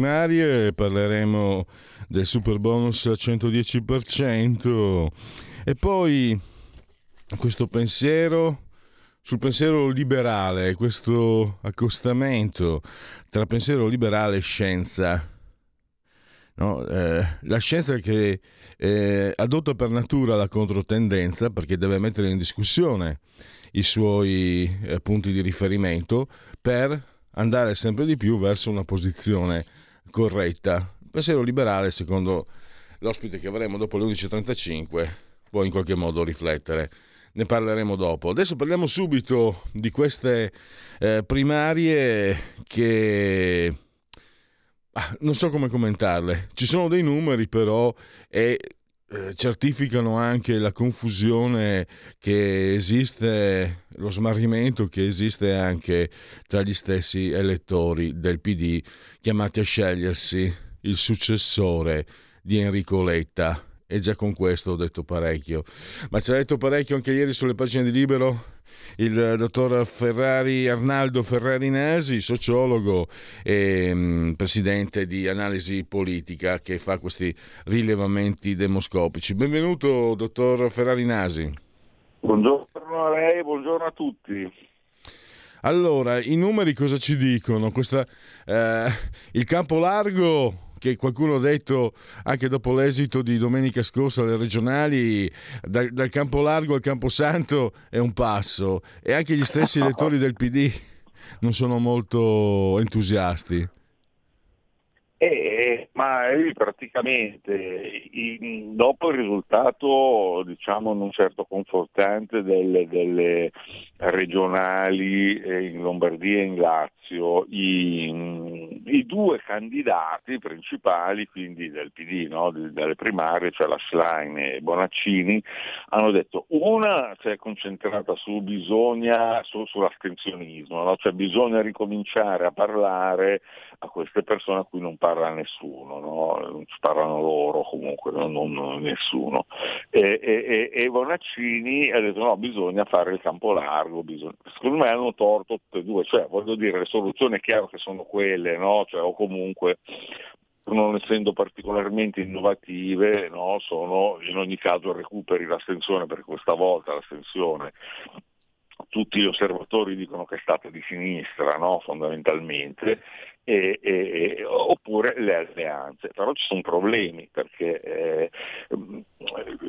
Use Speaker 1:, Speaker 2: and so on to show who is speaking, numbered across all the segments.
Speaker 1: Primarie, parleremo del super bonus al 110% e poi questo pensiero sul pensiero liberale, questo accostamento tra pensiero liberale e scienza. No, eh, la scienza che eh, adotta per natura la controtendenza perché deve mettere in discussione i suoi eh, punti di riferimento per andare sempre di più verso una posizione corretta. Il pensiero liberale, secondo l'ospite che avremo dopo le 11.35, può in qualche modo riflettere. Ne parleremo dopo. Adesso parliamo subito di queste eh, primarie che... Ah, non so come commentarle. Ci sono dei numeri però e eh, certificano anche la confusione che esiste, lo smarrimento che esiste anche tra gli stessi elettori del PD chiamati a scegliersi il successore di Enrico Letta. E già con questo ho detto parecchio. Ma ci ha detto parecchio anche ieri sulle pagine di Libero il dottor Ferrari, Arnaldo Ferrari Nasi, sociologo e mh, mm, presidente di analisi politica che fa questi rilevamenti demoscopici. Benvenuto, dottor Ferrari Nasi.
Speaker 2: Buongiorno a lei, buongiorno a tutti.
Speaker 1: Allora, i numeri cosa ci dicono? Questa, eh, il campo largo che qualcuno ha detto anche dopo l'esito di domenica scorsa alle regionali, dal, dal campo largo al campo santo è un passo e anche gli stessi elettori del PD non sono molto entusiasti.
Speaker 2: Eh, ma praticamente in, dopo il risultato diciamo non certo confortante delle, delle regionali in Lombardia e in Lazio, i, i, due candidati principali, quindi del PD, no? delle primarie, cioè la Schlein e Bonaccini, hanno detto una si è concentrata su bisogna, su, sull'astensionismo, no? cioè bisogna ricominciare a parlare a queste persone a cui non parla nessuno, no? non ci parlano loro comunque, non, non nessuno. E, e, e, Bonaccini ha detto no, bisogna fare il campo largo, bisogna... secondo me hanno torto tutte e due, cioè voglio dire le soluzioni è chiaro che sono quelle, no? Cioè, o comunque non essendo particolarmente innovative, no? sono in ogni caso recuperi l'astensione perché questa volta l'astensione tutti gli osservatori dicono che è stata di sinistra no? fondamentalmente e, e, oppure le alleanze. Però ci sono problemi perché, eh,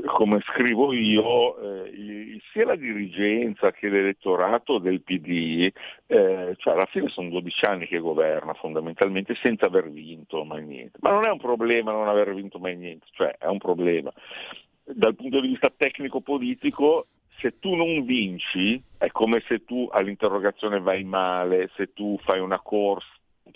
Speaker 2: come scrivo io, eh, sia la dirigenza che l'elettorato del PD, eh, cioè alla fine sono 12 anni che governa fondamentalmente senza aver vinto mai niente. Ma non è un problema non aver vinto mai niente, cioè è un problema. Dal punto di vista tecnico-politico se tu non vinci è come se tu all'interrogazione vai male, se tu fai una corsa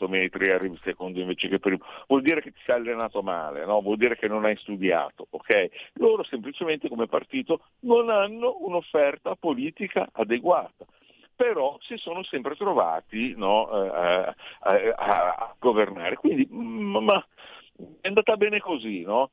Speaker 2: metri arrivi secondo invece che primo, vuol dire che ti sei allenato male, no? vuol dire che non hai studiato, ok? Loro semplicemente come partito non hanno un'offerta politica adeguata però si sono sempre trovati no, eh, a, a, a, governare. Quindi ma è andata bene così, no?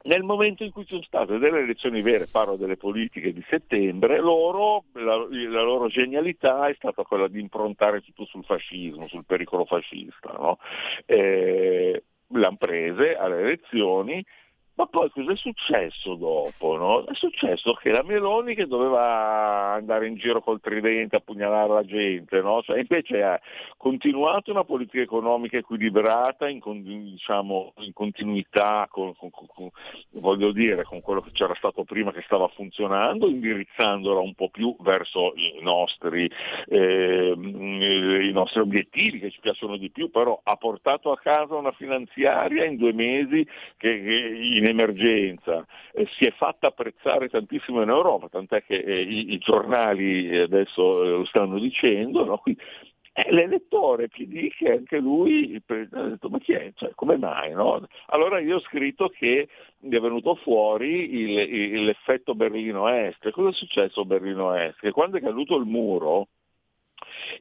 Speaker 2: Nel momento in cui ci sono state delle elezioni vere, parlo delle politiche di settembre, loro, la, la, loro genialità è stata quella di improntare tutto sul fascismo, sul pericolo fascista. No? Eh, l'hanno prese alle elezioni, Ma poi cosa è successo dopo? No? È successo che la Meloni che doveva andare in giro col tridente a pugnalare la gente, no? cioè, invece ha continuato una politica economica equilibrata in, diciamo, in continuità con, con, con, voglio dire, con quello che c'era stato prima che stava funzionando, indirizzandola un po' più verso i nostri, eh, i nostri obiettivi che ci piacciono di più, però ha portato a casa una finanziaria in due mesi che, che in emergenza, eh, si è fatta apprezzare tantissimo in Europa, tant'è che eh, i, i, giornali adesso eh, lo stanno dicendo, no? Quindi, eh, l'elettore PD che anche lui ha detto ma chi è? Cioè, come mai? No? Allora io ho scritto che è venuto fuori il, il, l'effetto Berlino Est. Cosa è successo a Berlino Est? Che quando è caduto il muro,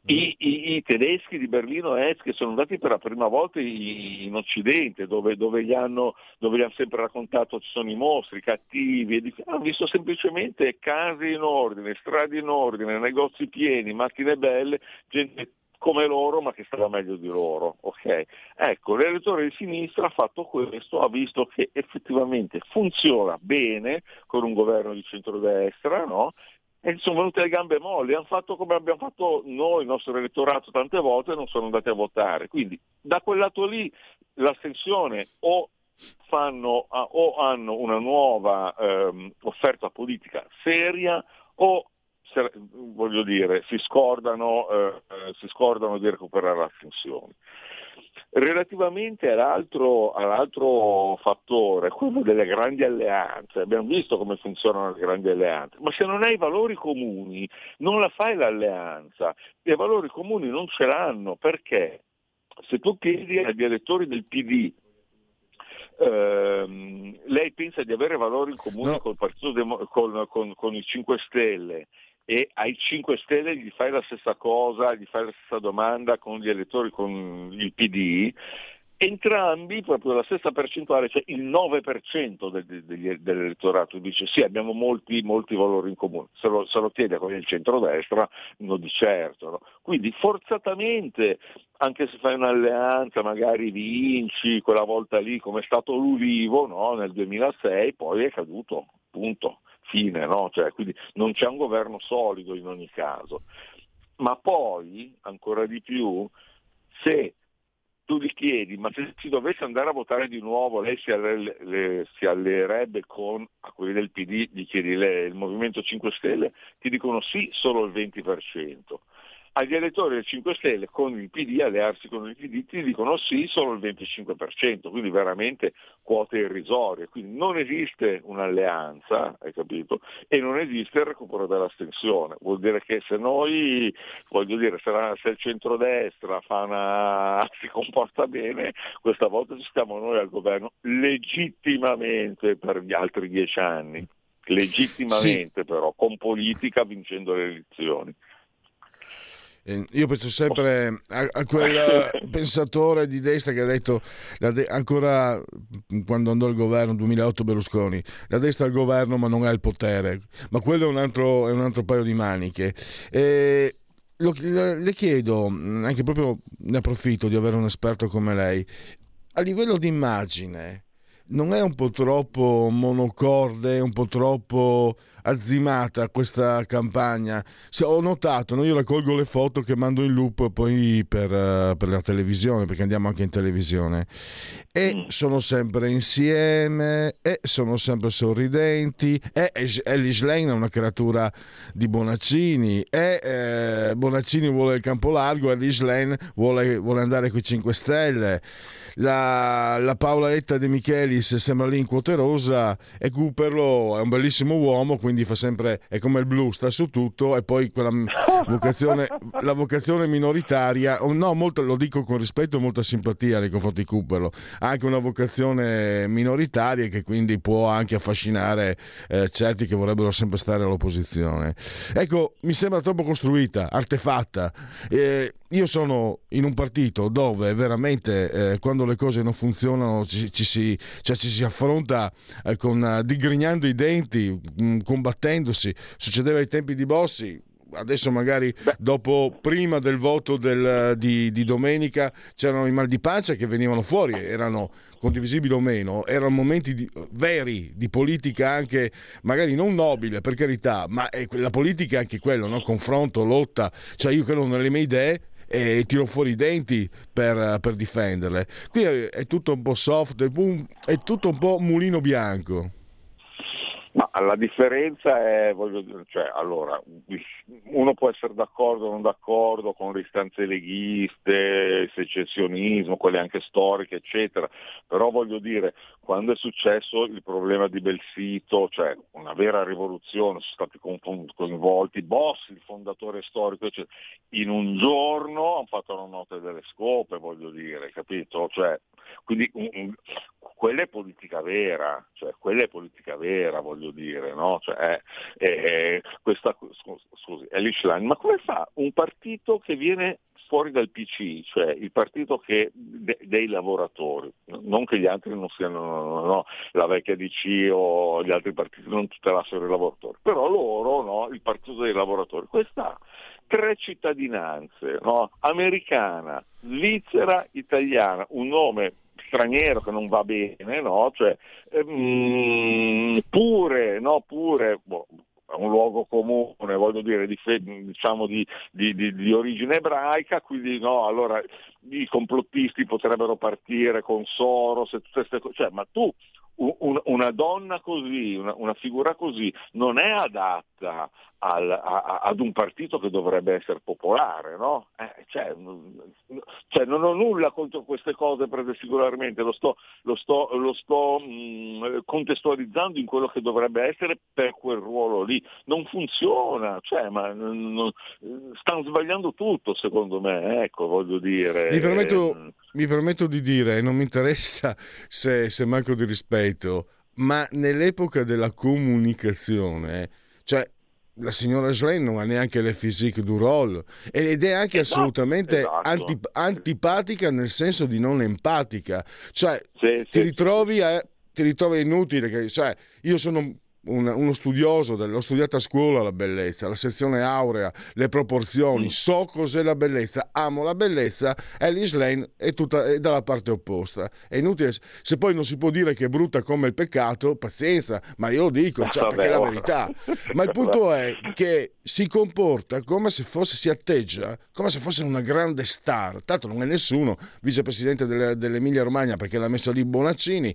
Speaker 2: i, i, I, tedeschi di Berlino Est che sono andati per la prima volta in Occidente, dove, dove, gli hanno, dove, gli hanno, sempre raccontato ci sono i mostri, cattivi, e hanno visto semplicemente case in ordine, strade in ordine, negozi pieni, macchine belle, gente come loro ma che stava meglio di loro. Okay? Ecco, l'elettore di sinistra ha fatto questo, ha visto che effettivamente funziona bene con un governo di centrodestra, no? E sono venute le gambe molli, hanno fatto come abbiamo fatto noi, il nostro elettorato tante volte e non sono andati a votare. Quindi da quel lato lì l'astensione o, fanno, o hanno una nuova ehm, offerta politica seria o voglio dire, si scordano, eh, si scordano di recuperare l'astensione. Relativamente all'altro, all'altro, fattore, quello delle grandi alleanze, abbiamo visto come funzionano le grandi alleanze, ma se non hai valori comuni non la fai l'alleanza, i valori comuni non ce l'hanno, perché se tu chiedi agli elettori del PD ehm, lei pensa di avere valori in comune no. col Demo- con, con, con i 5 Stelle e ai 5 Stelle gli fai la stessa cosa, gli fai la stessa domanda con gli elettori, con il PD, entrambi proprio la stessa percentuale, cioè il 9% del, del, dell'elettorato dice sì abbiamo molti, molti valori in comune, se lo, se lo chiede con il centrodestra non di certo. No? Quindi forzatamente, anche se fai un'alleanza magari vinci quella volta lì come è stato l'Ulivo no? nel 2006, poi è caduto, punto fine, no? cioè, quindi non c'è un governo solido in ogni caso. Ma poi, ancora di più, se tu gli chiedi, ma se si dovesse andare a votare di nuovo, lei si, alle, le, si alleerebbe con a quelli del PD, gli chiedi lei, il Movimento 5 Stelle, ti dicono sì solo il 20% agli elettori del 5 Stelle con il PD, allearsi con il PD, ti dicono sì solo il 25%, quindi veramente quote irrisorie. Quindi non esiste un'alleanza, hai capito? E non esiste il recupero dell'astensione. Vuol dire che se noi, voglio dire, se, il centrodestra una, si comporta bene, questa volta ci stiamo noi al governo legittimamente per gli altri dieci anni. Legittimamente sì. però, con politica vincendo le elezioni.
Speaker 1: Eh, io penso sempre a, a quel pensatore di destra che ha detto de- ancora quando andò al governo 2008 Berlusconi, la destra ha il governo ma non ha il potere, ma quello è un altro, è un altro paio di maniche. E lo, le chiedo, anche proprio ne approfitto di avere un esperto come lei, a livello di immagine, non è un po' troppo monocorde, un po' troppo azzimata questa campagna. Se ho notato, no? io raccolgo le foto che mando in loop poi per, uh, per, la televisione, perché andiamo anche in televisione, e mm. sono sempre insieme, e sono sempre sorridenti, e Ellie Lane è una creatura di Bonaccini, e eh, Bonaccini vuole il campo largo, Ellie Lane vuole, vuole andare con i 5 Stelle la, la Paolaetta De Michelis sembra lì in quote rosa e Cooperlo è un bellissimo uomo, quindi fa sempre, è come il blu, sta su tutto e poi quella vocazione, la vocazione minoritaria, oh, no, molto, lo dico con rispetto e molta simpatia nei confronti di Cooperlo, ha anche una vocazione minoritaria che quindi può anche affascinare eh, certi che vorrebbero sempre stare all'opposizione. Ecco, mi sembra troppo costruita, artefatta. Eh, io sono in un partito dove veramente eh, quando le cose non funzionano ci, ci, si, cioè ci si, affronta eh, con, uh, digrignando i denti, mh, mm, combattendosi. Succedeva ai tempi di Bossi, adesso magari dopo, prima del voto del, di, di, domenica c'erano i mal di pancia che venivano fuori, erano condivisibili o meno, erano momenti di, veri di politica anche magari non nobile per carità, ma la politica è anche quello, no? confronto, lotta, cioè io credo nelle mie idee e tiro fuori i denti per, per difenderle. Qui è, tutto un po' soft, è tutto un po' mulino bianco.
Speaker 2: La differenza è, voglio cioè, allora, uno può essere d'accordo o non d'accordo con le istanze leghiste, secessionismo, quelle anche storiche, eccetera, però voglio dire, quando è successo il problema di Belsito, cioè una vera rivoluzione, sono stati coinvolti boss, il fondatore storico, eccetera, in un giorno hanno fatto la notte delle scope, voglio dire, capito? Cioè, quindi un, un, quella è politica vera, cioè quella è politica vera, voglio dire, no? Cioè, è, è, questa, scusi, è l'Ishline, ma come fa un partito che viene fuori dal PC, cioè il partito che, de, dei lavoratori, non che gli altri non siano no, no, la vecchia DC o gli altri partiti non tutelassero i lavoratori, però loro, no, il partito dei lavoratori, questa tre cittadinanze, americana, svizzera, italiana, un nome straniero che non va bene, no? Cioè, ehm, pure, no? pure boh, un luogo comune, voglio dire, di, diciamo di, di, di, origine ebraica, quindi no, allora i complottisti potrebbero partire con Soros e tutte queste cose, cioè, ma tu una donna così, una, una, figura così, non è adatta al, a, ad un partito che dovrebbe essere popolare, no? Eh, cioè, cioè, non ho nulla contro queste cose prese singolarmente, lo sto, lo sto, lo sto mh, contestualizzando in quello che dovrebbe essere per quel ruolo lì. Non funziona, cioè, ma, non, stanno sbagliando tutto secondo me, ecco, voglio dire.
Speaker 1: Mi permetto, eh, mi permetto di dire, non mi interessa se, se manco di rispetto, ma nell'epoca della comunicazione, cioè la signora Schlein non ha neanche le physique du role ed è anche esatto, assolutamente esatto. Antip- antipatica nel senso di non empatica. Cioè, sì, ti, sì, ritrovi sì. A, ti ritrovi inutile. Che, cioè, io sono un, uno studioso, l'ho studiata a scuola la bellezza, la sezione aurea, le proporzioni, mm. so cos'è la bellezza, amo la bellezza, Alice Lane è, tutta, è dalla parte opposta. È inutile, se poi non si può dire che è brutta come il peccato, pazienza, ma io lo dico, cioè, perché è la verità. Ma il punto è che si comporta come se fosse, si atteggia come se fosse una grande star. Tanto non è nessuno vicepresidente delle, dell'Emilia Romagna perché l'ha messo lì Bonaccini,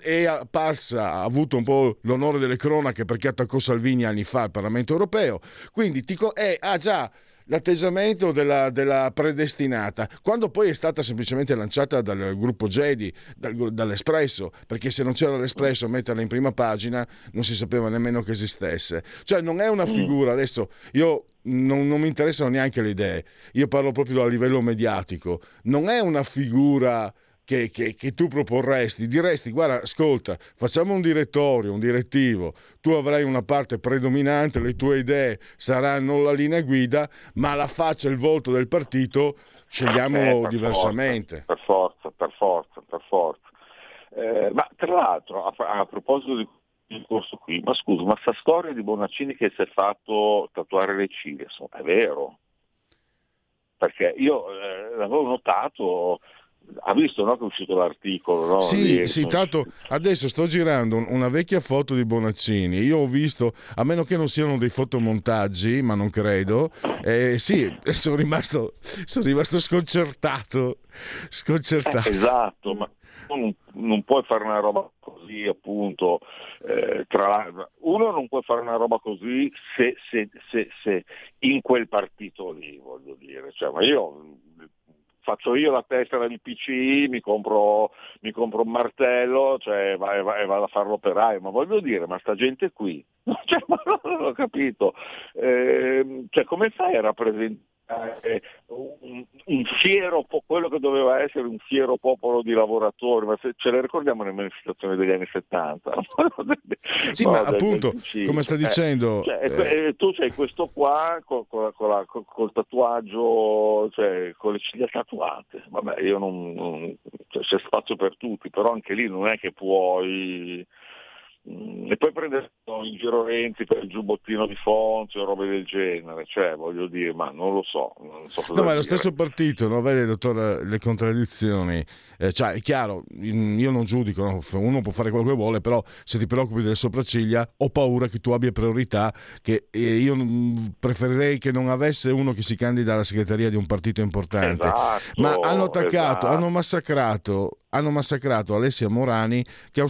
Speaker 1: è apparsa, ha avuto un po' l'onore delle cronache cronache perché attaccò Salvini anni fa al Parlamento europeo, quindi ti, eh, ha già l'atteggiamento della, della, predestinata, quando poi è stata semplicemente lanciata dal gruppo Jedi, dal, dall'Espresso, perché se non c'era l'Espresso a metterla in prima pagina non si sapeva nemmeno che esistesse. Cioè non è una figura, adesso io non, non mi interessano neanche le idee, io parlo proprio a livello mediatico, non è una figura che, che, che, tu proporresti, diresti guarda ascolta facciamo un direttorio, un direttivo, tu avrai una parte predominante, le tue idee saranno la linea guida, ma la faccia e il volto del partito scegliamolo eh, diversamente.
Speaker 2: Forza, per forza, per forza, per forza. Eh, ma tra l'altro a, a proposito di il corso qui, ma scusa, ma sta storia di Bonaccini che si è fatto tatuare le ciglia, è vero? Perché io eh, l'avevo notato ha visto no, che è uscito l'articolo? No?
Speaker 1: Sì, Lì, sì, tanto adesso sto girando una vecchia foto di Bonaccini. Io ho visto, a meno che non siano dei fotomontaggi, ma non credo, eh, sì, sono rimasto, sono rimasto sconcertato. sconcertato.
Speaker 2: Eh, esatto, ma non, non, puoi fare una roba così, appunto. Eh, tra, uno non può fare una roba così se, se, se, se in quel partito lì, voglio dire. Cioè, ma io faccio io la tessera di PCI, mi compro, mi compro un martello cioè, e vado a fare l'operaio, ma voglio dire, ma sta gente qui, cioè, ma non ho capito, eh, cioè, come fai a rappresentare un, un, fiero, quello che doveva essere un fiero popolo di lavoratori, ma se ce le ricordiamo nelle manifestazioni degli anni 70.
Speaker 1: sì, no, ma appunto, come sta dicendo...
Speaker 2: Eh, cioè, eh, eh... Tu sei questo qua con, con, con la, col tatuaggio, cioè con le ciglia tatuate, vabbè io non... non cioè, c'è spazio per tutti, però anche lì non è che puoi e poi prendevano in giro Renzi per il giubbottino di Fonzi o robe del genere, cioè voglio dire, ma non lo so. Non so
Speaker 1: no, ma è lo stesso partito, no? vede dottore le contraddizioni, eh, cioè è chiaro, io non giudico, no? uno può fare quello che vuole, però se ti preoccupi delle sopracciglia ho paura che tu abbia priorità, che eh, io preferirei che non avesse uno che si candida alla segreteria di un partito importante,
Speaker 2: esatto,
Speaker 1: ma hanno attaccato,
Speaker 2: esatto.
Speaker 1: hanno massacrato, hanno massacrato Alessia Morani che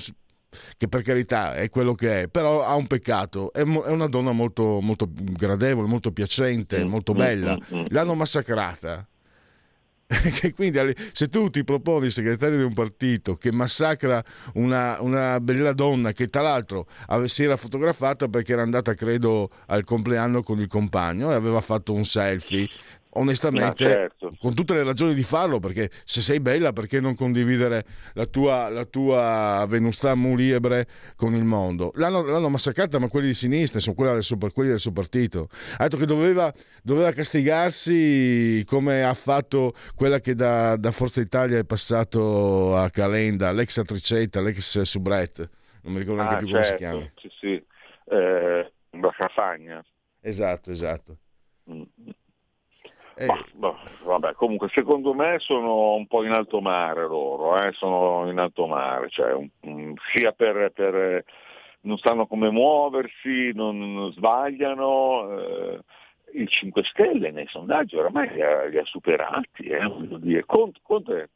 Speaker 1: che per carità è quello che è, però ha un peccato, è, mo- è una donna molto, molto, gradevole, molto piacente, mm, molto mm, bella, mm, l'hanno massacrata. Quindi se tu ti proponi il segretario di un partito che massacra una, una, bella donna che tra l'altro si era fotografata perché era andata credo al compleanno con il compagno e aveva fatto un selfie onestamente, certo. con tutte le ragioni di farlo, perché se sei bella, perché non condividere la tua, la tua venustà muliebre con il mondo? L'hanno, l'hanno, massacrata, ma quelli di sinistra, sono quelli del, suo, quelli del suo partito. Ha detto che doveva, doveva, castigarsi come ha fatto quella che da, da, Forza Italia è passato a Calenda, l'ex Atricetta, l'ex Subret, non mi ricordo neanche
Speaker 2: ah,
Speaker 1: più
Speaker 2: certo.
Speaker 1: come si chiama.
Speaker 2: Sì, sì. Eh, Bracafagna.
Speaker 1: Esatto, esatto. Mm.
Speaker 2: Eh. Bah, bah, vabbè, comunque secondo me sono un po' in alto mare loro, eh? sono in alto mare, cioè, un, sia per, per, non sanno come muoversi, non, non sbagliano. Eh, il 5 Stelle nei sondaggi oramai li ha, li ha superati, eh, voglio dire. Conte, Conte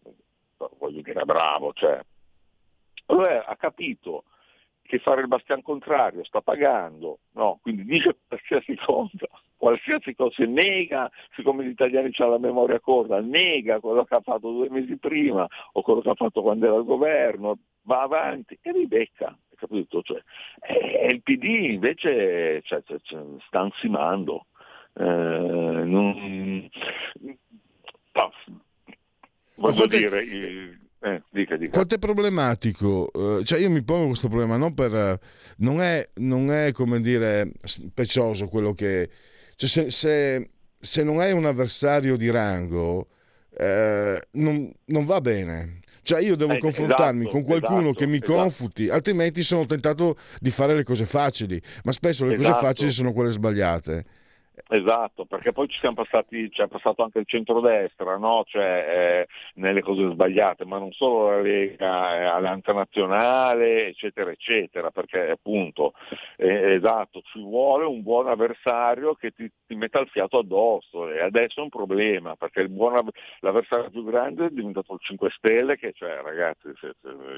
Speaker 2: voglio dire, bravo, cioè, allora ha capito che fare il bastian contrario sta pagando, no? quindi dice qualsiasi cosa, qualsiasi cosa, nega, siccome gli italiani hanno la memoria corta, nega quello che ha fatto due mesi prima o quello che ha fatto quando era al governo, va avanti e ribecca, capito? Cioè, e il PD invece cioè, cioè, cioè, sta ansimando. Eh, non, no, voglio dire, il, eh, dica, dica.
Speaker 1: Quanto è problematico? Uh, cioè io mi pongo questo problema non per... non, è, non è come dire specioso quello che... Cioè se, se, se non hai un avversario di rango eh, non, non, va bene. Cioè io devo eh, confrontarmi
Speaker 2: esatto,
Speaker 1: con qualcuno
Speaker 2: esatto,
Speaker 1: che mi
Speaker 2: esatto.
Speaker 1: confuti, altrimenti sono tentato di fare le cose facili, ma spesso le cose
Speaker 2: Esatto.
Speaker 1: facili sono quelle sbagliate.
Speaker 2: Esatto, perché poi ci siamo passati, c'è passato anche il centrodestra, no? cioè, eh, nelle cose sbagliate, ma non solo la Lega, eh, Alleanza Nazionale, eccetera, eccetera, perché appunto, eh, esatto, ci vuole un buon avversario che ti, ti metta il fiato addosso e adesso è un problema, perché buon, l'avversario più grande è diventato il 5 Stelle, che cioè, ragazzi,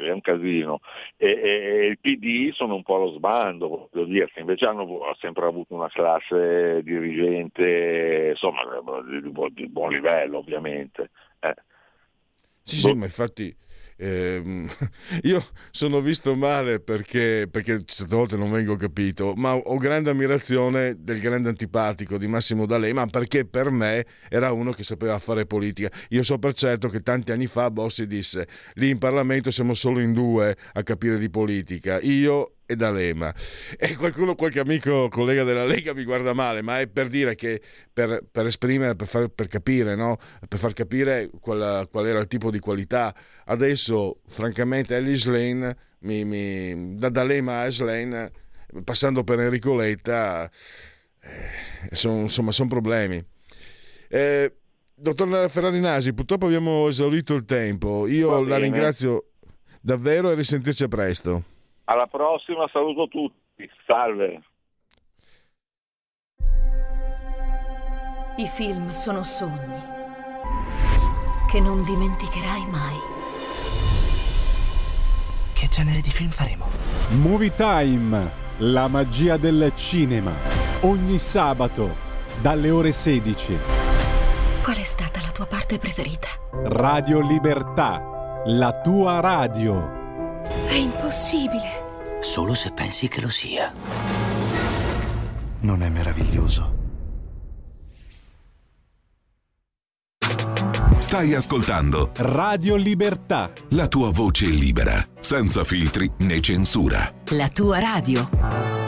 Speaker 2: è un casino, e, e, e il PD sono un po' allo sbando, voglio che invece hanno sempre avuto una classe dirigente insomma di, buon, di buon livello ovviamente. Eh.
Speaker 1: Sì, sì, ma infatti ehm, io sono visto male perché, perché certe volte non vengo capito, ma ho grande ammirazione del grande antipatico di Massimo D'Alema perché per me era uno che sapeva fare politica. Io so per certo che tanti anni fa Bossi disse lì in Parlamento siamo solo in due a capire di politica, io e D'Alema. E qualcuno, qualche amico, collega della Lega mi guarda male, ma è per dire che per, per esprimere, per, far, per capire, no? per far capire qual, qual, era il tipo di qualità. Adesso, francamente, Ellis Lane, mi, mi, da D'Alema a Slane, passando per Enrico Letta, eh, son, insomma, sono problemi. Eh, dottor Ferrari Nasi, purtroppo abbiamo esaurito il tempo. Io la ringrazio davvero e risentirci a presto.
Speaker 2: Alla prossima, saluto tutti, salve.
Speaker 3: I film sono sogni che non dimenticherai mai.
Speaker 4: Che genere di film faremo?
Speaker 5: Movie Time, la magia del cinema. Ogni sabato, dalle ore 16.
Speaker 3: Qual è stata la tua parte preferita?
Speaker 5: Radio Libertà, la tua radio.
Speaker 3: È impossibile.
Speaker 4: Solo se pensi che lo sia.
Speaker 6: Non è meraviglioso?
Speaker 7: Stai ascoltando
Speaker 5: Radio Libertà.
Speaker 7: la tua voce libera, senza filtri né censura.
Speaker 3: La tua radio.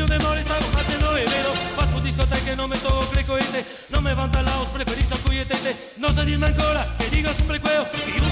Speaker 5: situación de mora estamos haciendo dinero Vas por discoteca no me toco clico y te este. No me van talaos, preferís acuyetete No se dime ancora, che dico sempre quello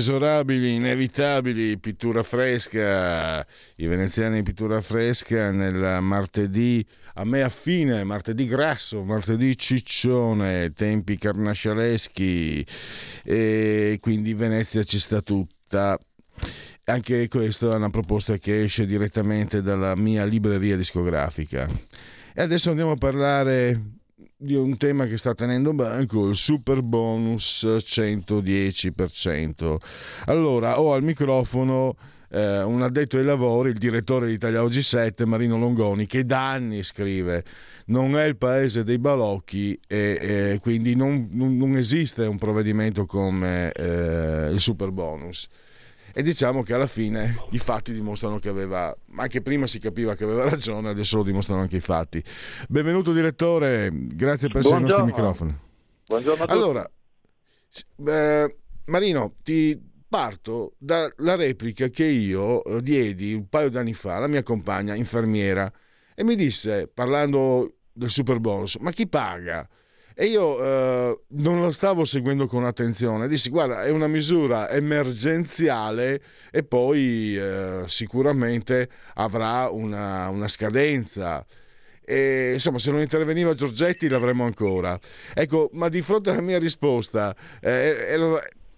Speaker 1: inesorabili, inevitabili, pittura fresca, i veneziani in pittura fresca nel martedì a me affine, martedì grasso, martedì ciccione, tempi carnascialeschi e quindi Venezia ci sta tutta. Anche questa è una proposta che esce direttamente dalla mia libreria discografica. E adesso andiamo a parlare di un tema che sta tenendo banco, il super bonus 110%. Allora, ho al microfono eh, un addetto ai lavori, il direttore di Italia Oggi 7, Marino Longoni, che da anni scrive non è il paese dei balocchi e, e quindi non, non, esiste un provvedimento come eh, il super bonus. E diciamo che alla fine i fatti dimostrano che aveva, anche prima si capiva che aveva ragione, adesso lo dimostrano anche i fatti. Benvenuto direttore, grazie per essere ai nostri microfoni.
Speaker 6: Buongiorno a tutti.
Speaker 1: Allora, eh, Marino, ti parto dalla replica che io eh, diedi un paio d'anni fa alla mia compagna infermiera e mi disse, parlando del super bonus, ma chi paga? E io eh, non lo stavo seguendo con attenzione, dissi guarda è una misura emergenziale e poi eh, sicuramente avrà una, una scadenza. E, insomma, se non interveniva Giorgetti l'avremmo ancora. Ecco, ma di fronte alla mia risposta, eh,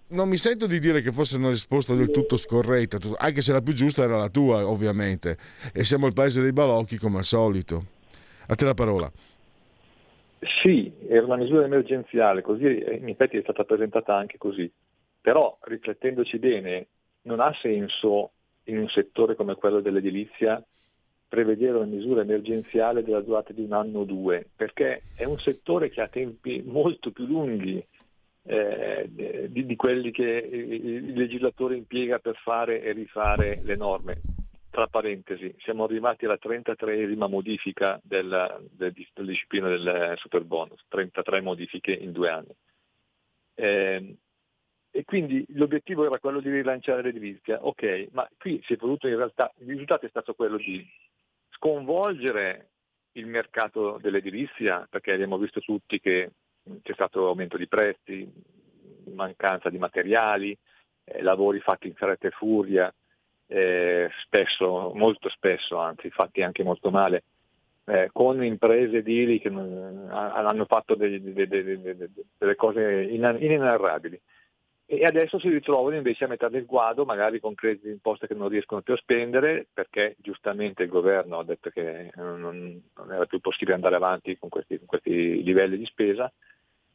Speaker 1: non mi sento di dire che fosse una risposta del tutto scorretta, anche se la più giusta era la tua, ovviamente. E siamo il paese dei balocchi come al solito. A te la parola.
Speaker 6: Sì, era una misura emergenziale, così in effetti è stata presentata anche così. Però, riflettendoci bene, non ha senso in un settore come quello dell'edilizia prevedere una misura emergenziale della durata di un anno o due, perché è un settore che ha tempi molto più lunghi eh, di, di, quelli che il legislatore impiega per fare e rifare le norme. Tra parentesi, siamo arrivati alla 33esima modifica della, del, della disciplina del super bonus, 33 modifiche in due anni. Eh, e quindi l'obiettivo era quello di rilanciare l'edilizia, ok, ma qui si è voluto in realtà, il risultato è stato quello di sconvolgere il mercato dell'edilizia, perché abbiamo visto tutti che c'è stato aumento di prezzi, mancanza di materiali, eh, lavori fatti in fretta e furia, eh, spesso, molto spesso, anzi fatti anche molto male, eh, con imprese edili che non, hanno fatto dei, dei, dei, delle cose inenarrabili. E adesso si ritrovano invece a metà del guado, magari con crediti d'imposta che non riescono più a spendere, perché giustamente il governo ha detto che non, non era più possibile andare avanti con questi, con questi livelli di spesa,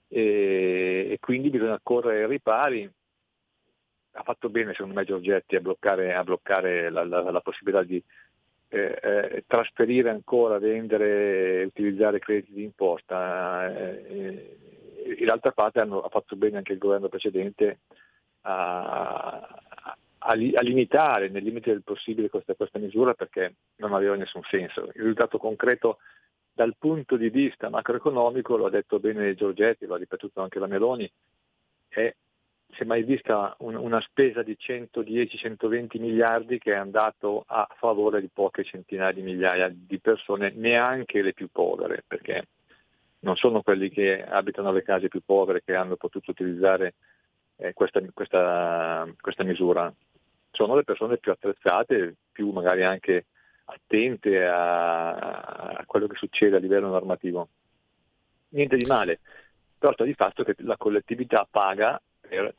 Speaker 6: e, e, quindi bisogna correre ai ripari ha fatto bene secondo me Giorgetti a bloccare, a bloccare la, la, la, possibilità di eh, eh, trasferire ancora, vendere, utilizzare crediti di imposta. Eh, in d'altra parte hanno, ha fatto bene anche il governo precedente a, a, a limitare nel limite del possibile questa, questa misura perché non aveva nessun senso. Il risultato concreto dal punto di vista macroeconomico, lo ha detto bene Giorgetti, lo ha ripetuto anche la Meloni, è si è mai vista un, una spesa di 110-120 miliardi che è andato a favore di poche centinaia di migliaia di persone, neanche le più povere, perché non sono quelli che abitano le case più povere che hanno potuto utilizzare eh, questa, questa, questa misura, sono le persone più attrezzate, più magari anche attente a, a quello che succede a livello normativo. Niente di male, però sta di fatto che la collettività paga per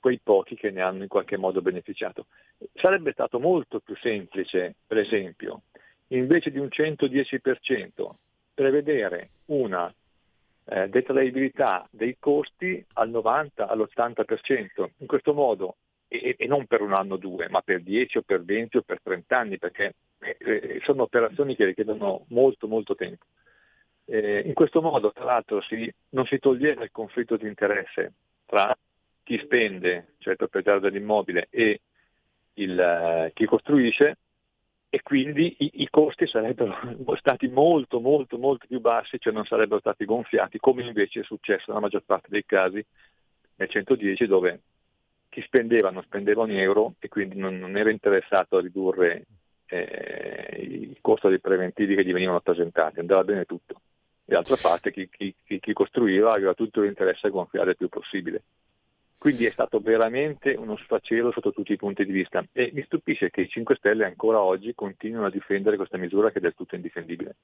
Speaker 6: quei pochi che ne hanno in qualche modo beneficiato. Sarebbe stato molto più semplice, per esempio, invece di un 110%, prevedere una eh, detraibilità dei costi al 90, all'80%. In questo modo, e, e, non per un anno o due, ma per 10 o per 20 o per 30 anni, perché eh, eh, sono operazioni che richiedono molto molto tempo. Eh, in questo modo, tra l'altro, si, non si toglieva il conflitto di interesse tra chi spende, cioè il proprietario dell'immobile, e il, uh, chi costruisce, e quindi i, i, costi sarebbero stati molto molto molto più bassi, cioè non sarebbero stati gonfiati, come invece è successo nella maggior parte dei casi nel 110 dove chi spendeva non spendeva un euro e quindi non, non era interessato a ridurre eh, il costo dei preventivi che gli venivano presentati, andava bene tutto. D'altra parte chi, chi, chi costruiva aveva tutto l'interesse a gonfiare il più possibile. Quindi è stato veramente uno sfacelo sotto tutti i punti di vista e mi stupisce che i 5 Stelle ancora oggi continuino a difendere questa misura che è del tutto indifendibile.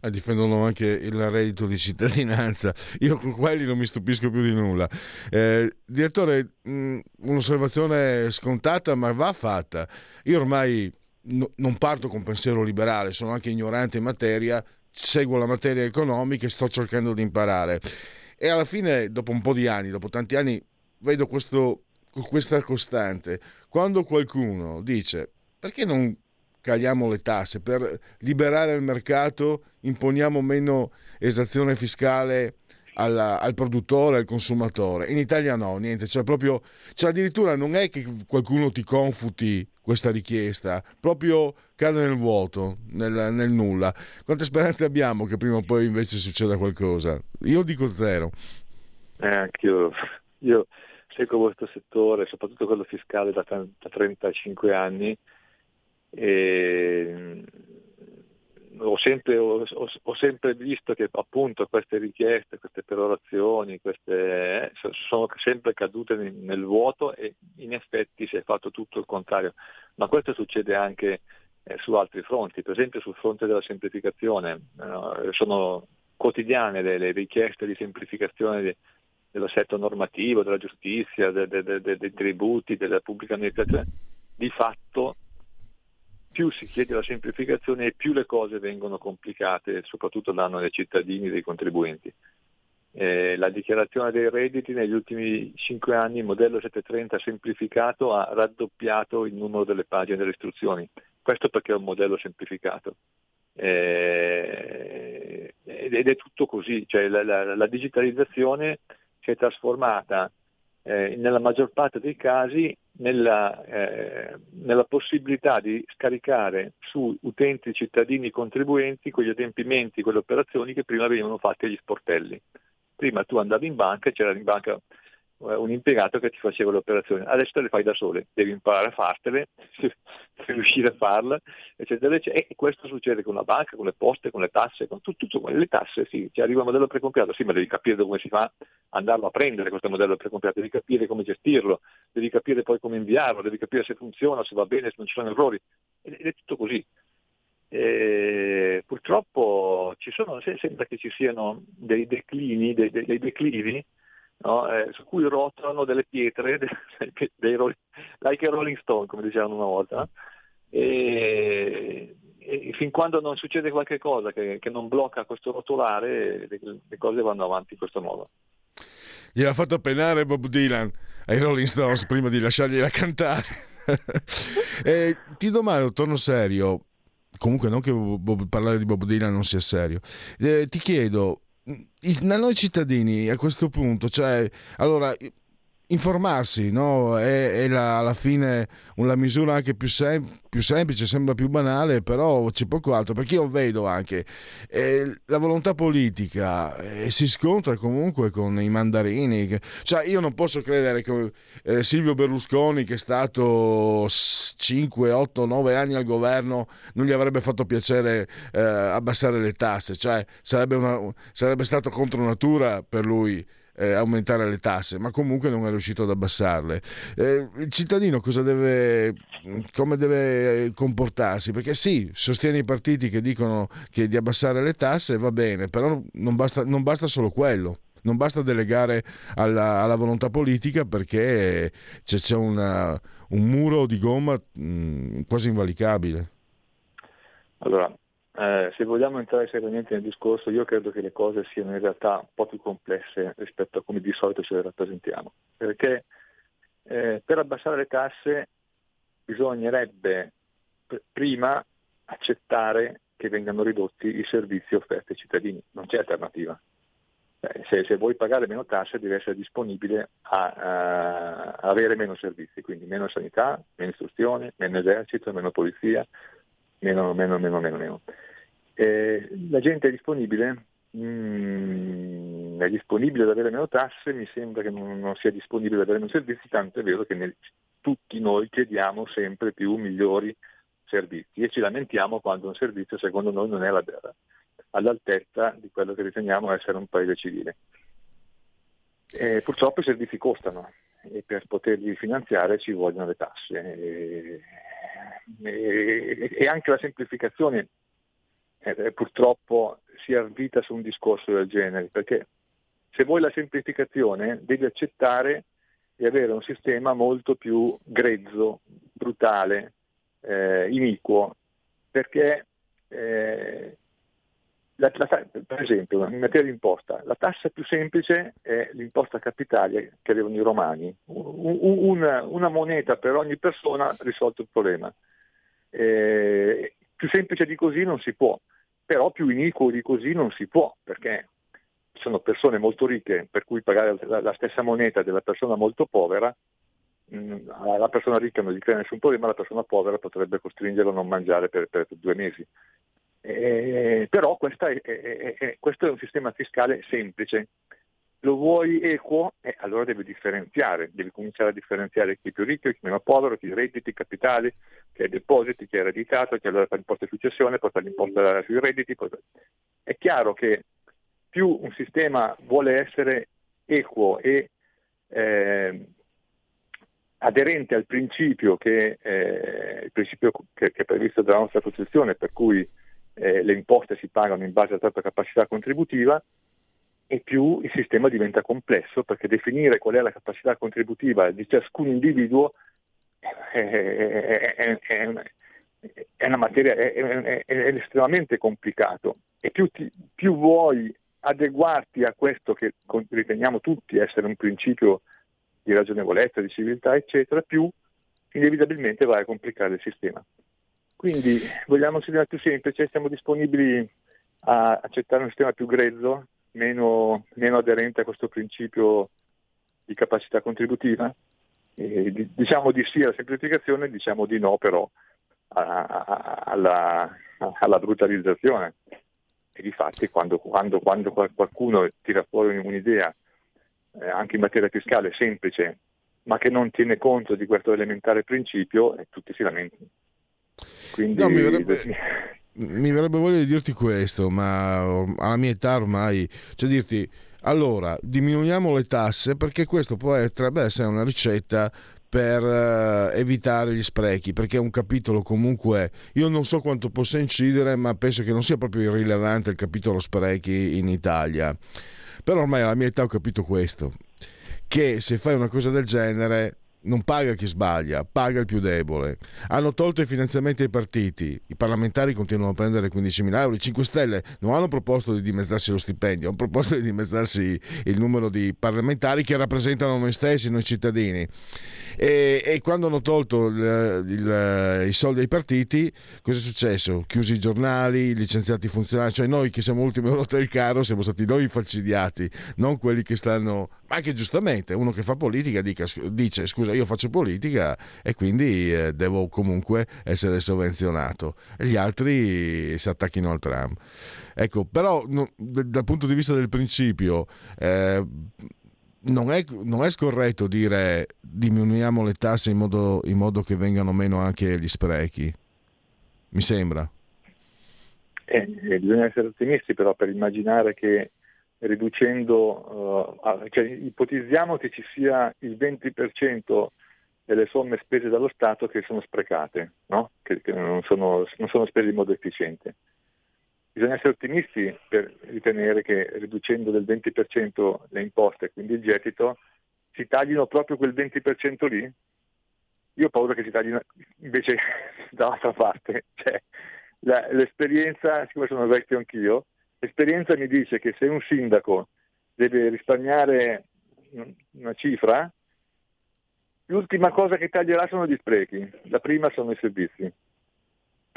Speaker 1: Eh, difendono anche il reddito di cittadinanza. Io con quelli non mi stupisco più di nulla. Eh, direttore, mh, un'osservazione scontata ma va fatta. Io ormai no, non parto con pensiero liberale, sono anche ignorante in materia, seguo la materia economica e sto cercando di imparare. E alla fine, dopo un po' di anni, dopo tanti anni, vedo questo, questa costante. Quando qualcuno dice perché non caliamo le tasse per liberare il mercato, imponiamo meno esazione fiscale al, al, produttore, al consumatore. In Italia no, niente, cioè proprio, cioè addirittura non è che qualcuno ti confuti questa richiesta, proprio cade nel vuoto, nel, nel nulla. Quante speranze abbiamo che prima o poi invece succeda qualcosa? Io dico zero.
Speaker 6: Eh, anch'io, io seguo questo settore, soprattutto quello fiscale da, da 35 anni e ho sempre, ho, ho sempre, visto che appunto queste richieste, queste perorazioni, queste, eh, sono sempre cadute nel, nel, vuoto e in effetti si è fatto tutto il contrario. Ma questo succede anche eh, su altri fronti, per esempio sul fronte della semplificazione. Eh, sono quotidiane le, le, richieste di semplificazione di, dell'assetto normativo, della giustizia, de, de, de, dei tributi, della pubblica amministrazione. Di fatto più si chiede la semplificazione e più le cose vengono complicate, soprattutto danno dei cittadini dei contribuenti. Eh, la dichiarazione dei redditi negli ultimi cinque anni, il modello 730 semplificato ha raddoppiato il numero delle pagine delle istruzioni. Questo perché è un modello semplificato. Eh, ed è tutto così, cioè la, la, la digitalizzazione si è trasformata eh, nella maggior parte dei casi nella, eh, nella, possibilità di scaricare su utenti, cittadini, contribuenti quegli adempimenti, quelle operazioni che prima venivano fatte agli sportelli. Prima tu andavi in banca e c'era in banca un impiegato che ti faceva le operazioni, adesso te le fai da sole, devi imparare a fartele, riuscire a farle, eccetera, eccetera. E questo succede con la banca, con le poste, con le tasse, con tutto, tutto. le tasse, sì, ci arriva un modello precompiato, sì, ma devi capire come si fa andarlo a prendere questo modello precompiato, devi capire come gestirlo, devi capire poi come inviarlo, devi capire se funziona, se va bene, se non ci sono errori. Ed è tutto così. E purtroppo ci sono, sembra che ci siano dei declini, dei, dei declivi no? eh, su cui rotolano delle pietre, dei, dei, like a Rolling Stone, come dicevano una volta, e, e, fin quando non succede qualche cosa che, che non blocca questo rotolare, le, le, cose vanno avanti in questo modo.
Speaker 1: Gliel'ha fatto penare Bob Dylan ai Rolling Stones prima di lasciargliela cantare. eh, ti domando, torno serio, comunque non che Bob, parlare di Bob Dylan non sia serio, eh, ti chiedo, a noi cittadini a questo punto, cioè, allora, informarsi no? è, è la, alla fine una misura anche più, sem- più, semplice, sembra più banale, però c'è poco altro, perché io vedo anche eh, la volontà politica eh, si scontra comunque con i mandarini, che, cioè io non posso credere che eh, Silvio Berlusconi che è stato 5, 8, 9 anni al governo non gli avrebbe fatto piacere eh, abbassare le tasse, cioè sarebbe, una, sarebbe stato contro natura per lui eh, aumentare le tasse, ma comunque non è riuscito ad abbassarle. Eh, il cittadino cosa deve, come deve comportarsi? Perché sì, sostiene i partiti che dicono che di abbassare le tasse va bene, però non basta, non basta solo quello. Non basta delegare alla, alla volontà politica perché c'è, c'è una, un muro di gomma mh, quasi invalicabile.
Speaker 6: Allora, eh, se vogliamo entrare seriamente nel discorso, io credo che le cose siano in realtà un po' più complesse rispetto a come di solito ce le rappresentiamo, perché eh, per abbassare le tasse bisognerebbe pr- prima accettare che vengano ridotti i servizi offerti ai cittadini, non c'è alternativa. Eh, se, se, vuoi pagare meno tasse devi essere disponibile a, a, avere meno servizi, quindi meno sanità, meno istruzione, meno esercito, meno polizia, meno, meno, meno, meno, meno. Eh, la gente è disponibile? Mm, è disponibile ad avere meno tasse, mi sembra che non, non sia disponibile ad avere meno servizi, tanto è vero che nel, tutti noi chiediamo sempre più migliori servizi e ci lamentiamo quando un servizio secondo noi non è la, all'altezza di quello che riteniamo essere un paese civile. E purtroppo i servizi costano e per poterli finanziare ci vogliono le tasse. E, e, e anche la semplificazione eh, purtroppo si arvita su un discorso del genere, perché se vuoi la semplificazione devi accettare di avere un sistema molto più grezzo, brutale, eh, iniquo, perché eh, la, la, per esempio in materia di imposta, la tassa più semplice è l'imposta capitale che avevano i romani, un, un, una moneta per ogni persona risolto il problema. Eh, più semplice di così non si può, però più iniquo di così non si può, perché sono persone molto ricche per cui pagare la, stessa moneta della persona molto povera, mm, la persona ricca non gli crea nessun problema, la persona povera potrebbe costringerlo a non mangiare per, per due mesi. Eh, però è, è, è, questo è un sistema fiscale semplice. Lo vuoi equo? Eh, allora devi differenziare, devi cominciare a differenziare chi è più ricco, chi è meno povero, chi ha redditi, capitali, chi ha depositi, chi è ereditato, chi allora fa l'imposta di successione, poi fa l'imposta sui redditi. Poi... È chiaro che più un sistema vuole essere equo e eh, aderente al principio che, eh, principio che, che, è previsto dalla nostra Costituzione, per cui eh, le imposte si pagano in base alla propria capacità contributiva, e più il sistema diventa complesso, perché definire qual è la capacità contributiva di ciascun individuo è, è, è, è una materia, è, estremamente complicato. E più, ti, più vuoi adeguarti a questo che riteniamo tutti essere un principio di ragionevolezza, di civiltà, eccetera, più inevitabilmente vai a complicare il sistema. Quindi vogliamo un sistema più semplice, siamo disponibili a accettare un sistema più grezzo, meno, meno aderente a questo principio di capacità contributiva? E diciamo di sì alla semplificazione, diciamo di no però alla, alla brutalizzazione e di fatti quando, quando, quando qualcuno tira fuori un'idea eh, anche in materia fiscale semplice ma che non tiene conto di questo elementare principio eh, tutti si lamentano. Quindi,
Speaker 1: no, mi, verrebbe, mi verrebbe voglia di dirti questo, ma alla mia età ormai, cioè dirti allora diminuiamo le tasse perché questo potrebbe essere una ricetta per uh, evitare gli sprechi, perché è un capitolo comunque, io non so quanto possa incidere, ma penso che non sia proprio irrilevante il capitolo sprechi in Italia. Però ormai alla mia età ho capito questo, che se fai una cosa del genere non paga chi sbaglia, paga il più debole. Hanno tolto i finanziamenti ai partiti, i parlamentari continuano a prendere 15.000 euro, i 5 Stelle non hanno proposto di dimezzarsi lo stipendio, hanno proposto di dimezzarsi il numero di parlamentari che rappresentano noi stessi, noi cittadini. E, e quando hanno tolto il, il, i soldi ai partiti, cosa è successo? Chiusi i giornali, licenziati i funzionari, cioè noi che siamo ultimi ruote del carro siamo stati noi i falcidiati, non quelli che stanno, anche giustamente uno che fa politica dica, dice scusa io faccio politica e quindi eh, devo comunque essere sovvenzionato e gli altri si attacchino al tram. Ecco, però no, dal punto di vista del principio, eh, non è, non è, scorretto dire diminuiamo le tasse in modo, in modo, che vengano meno anche gli sprechi. Mi sembra.
Speaker 6: Eh, eh, bisogna essere ottimisti però per immaginare che riducendo, uh, cioè, ipotizziamo che ci sia il 20% delle somme spese dallo Stato che sono sprecate, no? che, che non, sono, non sono spese in modo efficiente. Bisogna essere ottimisti per ritenere che riducendo del 20% le imposte quindi il gettito si taglino proprio quel 20% lì. Io ho paura che si taglino invece dall'altra parte. Cioè, la, l'esperienza, siccome sono vecchio anch'io, l'esperienza mi dice che se un sindaco deve risparmiare una cifra, l'ultima cosa che taglierà sono gli sprechi, la prima sono i servizi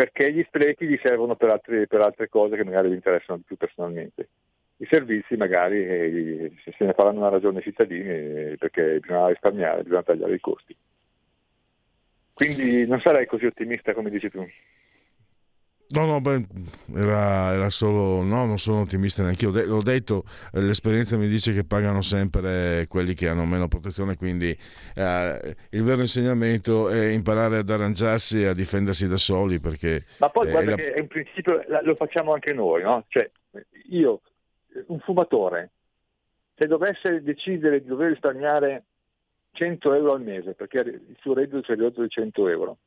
Speaker 6: perché gli sprechi gli servono per altre, per altre cose che magari gli interessano di più personalmente. I servizi magari eh, se ne faranno una ragione ai cittadini eh, perché bisogna risparmiare, bisogna tagliare i costi. Quindi non sarei così ottimista come dici tu.
Speaker 1: No, no, beh, era, era, solo. No, non sono ottimista neanche io. L'ho detto, eh, l'esperienza mi dice che pagano sempre quelli che hanno meno protezione. Quindi eh, il vero insegnamento è imparare ad arrangiarsi e a difendersi da soli. Perché,
Speaker 6: Ma poi eh, guarda la... che è un principio, lo facciamo anche noi, no? Cioè, io, un fumatore, se dovesse decidere di dover risparmiare 100 euro al mese, perché il suo reddito ridotto di 100 euro,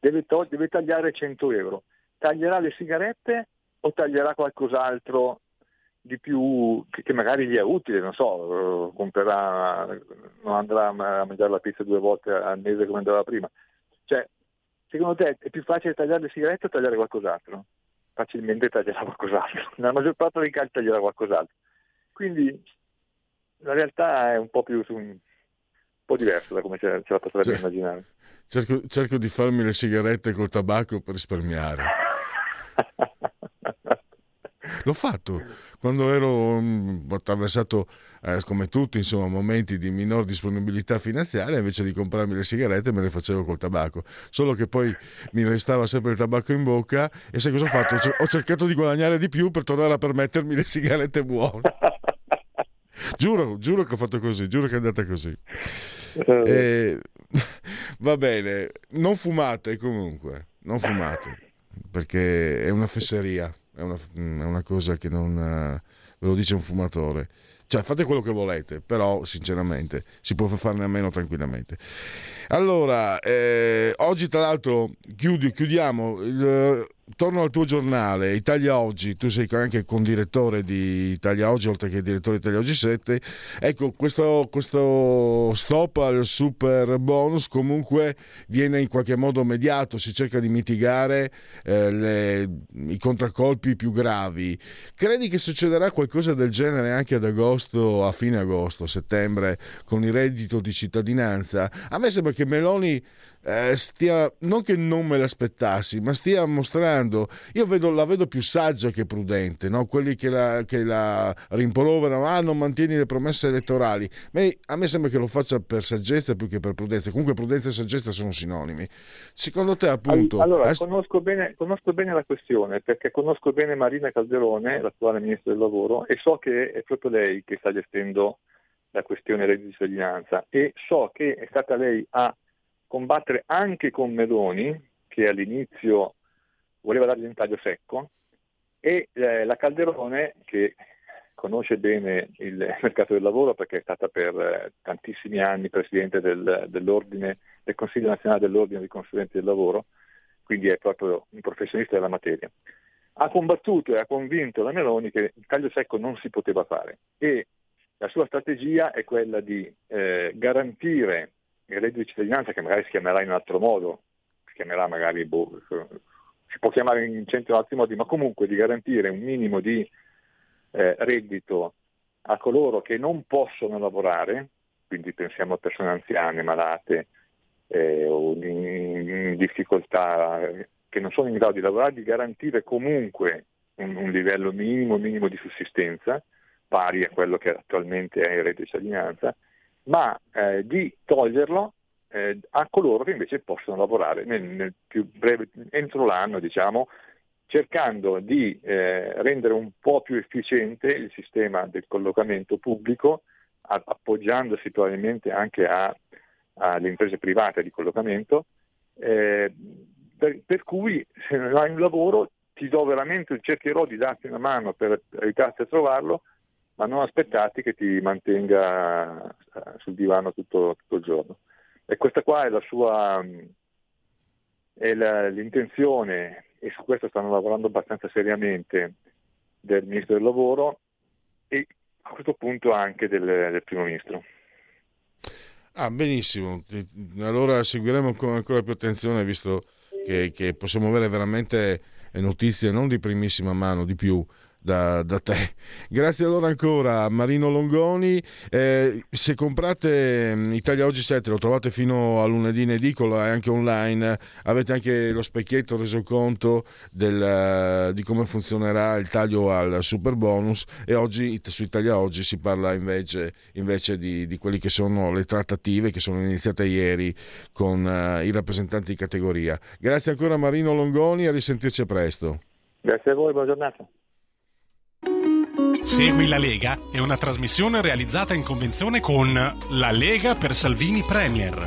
Speaker 6: deve, to- deve tagliare 100 euro taglierà le sigarette o taglierà qualcos'altro di più che, che magari gli è utile, non so, comprerà, non andrà a mangiare la pizza due volte al mese come andava prima. Cioè, secondo te è più facile tagliare le sigarette o tagliare qualcos'altro? Facilmente taglierà qualcos'altro, nella maggior parte dei casi taglierà qualcos'altro. Quindi la realtà è un po' più un, un po' diversa da come ce, ce la potrebbe cioè, immaginare.
Speaker 1: Cerco, cerco di farmi le sigarette col tabacco per risparmiare. L'ho fatto. Quando ero mm, ho attraversato eh, come tutti insomma momenti di minor disponibilità finanziaria invece di comprarmi le sigarette me le facevo col tabacco. Solo che poi mi restava sempre il tabacco in bocca e sai cosa ho fatto? ho cercato di guadagnare di più per tornare a permettermi le sigarette buone. Giuro, giuro che ho fatto così giuro che è andata così. Eh, eh va bene non fumate comunque non fumate perché è una fesseria, è una, è una cosa che non eh, ve lo dice un fumatore. Cioè, fate quello che volete, però, sinceramente, si può farne a meno tranquillamente. Allora, eh, oggi tra l'altro chiudi, chiudiamo. Il, torno al tuo giornale, Italia Oggi, tu sei anche condirettore di Italia Oggi, oltre che direttore di Italia Oggi 7. Ecco, questo, questo stop al super bonus comunque viene in qualche modo mediato, si cerca di mitigare eh, le, i contraccolpi più gravi. Credi che succederà qualcosa del genere anche ad agosto, a fine agosto, settembre, con il reddito di cittadinanza? A me sembra che Meloni eh, stia, non che non me l'aspettassi, ma stia mostrando, io vedo, la vedo più saggia che prudente, no? quelli che la, che la rimpolverano, ah non mantieni le promesse elettorali, ma a me sembra che lo faccia per saggezza più che per prudenza, comunque prudenza e saggezza sono sinonimi. Secondo te appunto...
Speaker 6: Allora, conosco, bene, conosco bene la questione, perché conosco bene Marina Calderone, l'attuale Ministro del Lavoro, e so che è proprio lei che sta gestendo la questione reddito di cittadinanza e so che è stata lei a combattere anche con Meloni, che all'inizio voleva dargli un taglio secco, e eh, la Calderone, che conosce bene il mercato del lavoro perché è stata per eh, tantissimi anni presidente del, dell'ordine, del Consiglio nazionale dell'ordine dei consulenti del lavoro, quindi è proprio un professionista della materia. Ha combattuto e ha convinto la Meloni che il taglio secco non si poteva fare e la sua strategia è quella di eh, garantire il reddito di cittadinanza che magari si chiamerà in un altro modo, si chiamerà magari, boh, si può chiamare in cento altri modi, ma comunque di garantire un minimo di eh, reddito a coloro che non possono lavorare, quindi pensiamo a persone anziane, malate eh, o in, difficoltà, che non sono in grado di lavorare, di garantire comunque un, un livello minimo, minimo di sussistenza, pari a quello che attualmente è il reddito di cittadinanza, ma eh, di toglierlo eh, a coloro che invece possono lavorare nel, nel più breve, entro l'anno, diciamo, cercando di eh, rendere un po' più efficiente il sistema del collocamento pubblico, a, appoggiandosi probabilmente anche alle imprese private di collocamento, eh, per, per, cui se non hai un lavoro ti do veramente, cercherò di darti una mano per aiutarti a trovarlo, ma non aspettarti che ti mantenga sul divano tutto, tutto il giorno. E questa qua è la sua è la, l'intenzione, e su questo stanno lavorando abbastanza seriamente, del Ministro del Lavoro e a questo punto anche del, del Primo Ministro.
Speaker 1: Ah, benissimo. Allora seguiremo con ancora più attenzione, visto che, che possiamo avere veramente notizie non di primissima mano, di più da, da, te. Grazie allora ancora a Marino Longoni. Eh, se comprate mm, Italia Oggi 7 lo trovate fino a lunedì in edicola e anche online. Avete anche lo specchietto reso conto del, eh, di come funzionerà il taglio al super bonus e oggi su Italia Oggi si parla invece, invece di, di quelle che sono le trattative che sono iniziate ieri con uh, i rappresentanti di categoria. Grazie ancora Marino Longoni a risentirci presto.
Speaker 6: Grazie a voi, buona giornata.
Speaker 5: Segui la Lega è una trasmissione realizzata in convenzione con La Lega per Salvini Premier.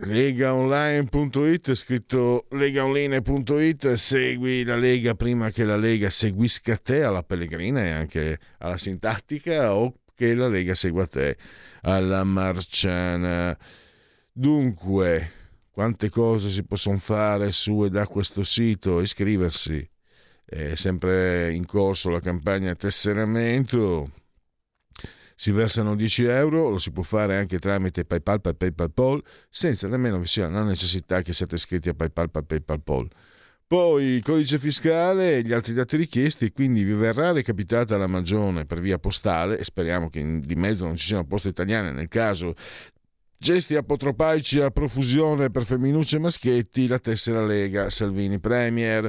Speaker 1: legaonline.it scritto legaonline.it segui la Lega prima che la Lega seguisca te alla Pellegrina e anche alla sintattica o che la Lega segua te alla Marciana dunque quante cose si possono fare su e da questo sito, iscriversi. È sempre in corso la campagna tesseramento. Si versano 10 euro, lo si può fare anche tramite PayPal PayPal senza nemmeno vi sia la necessità che siate iscritti a PayPal PayPal Poi il codice fiscale e gli altri dati richiesti, quindi vi verrà recapitata la magione per via postale e speriamo che di mezzo non ci siano poste italiane nel caso Gesti apotropaici a profusione per femminucce e maschietti, la tessera Lega, Salvini Premier.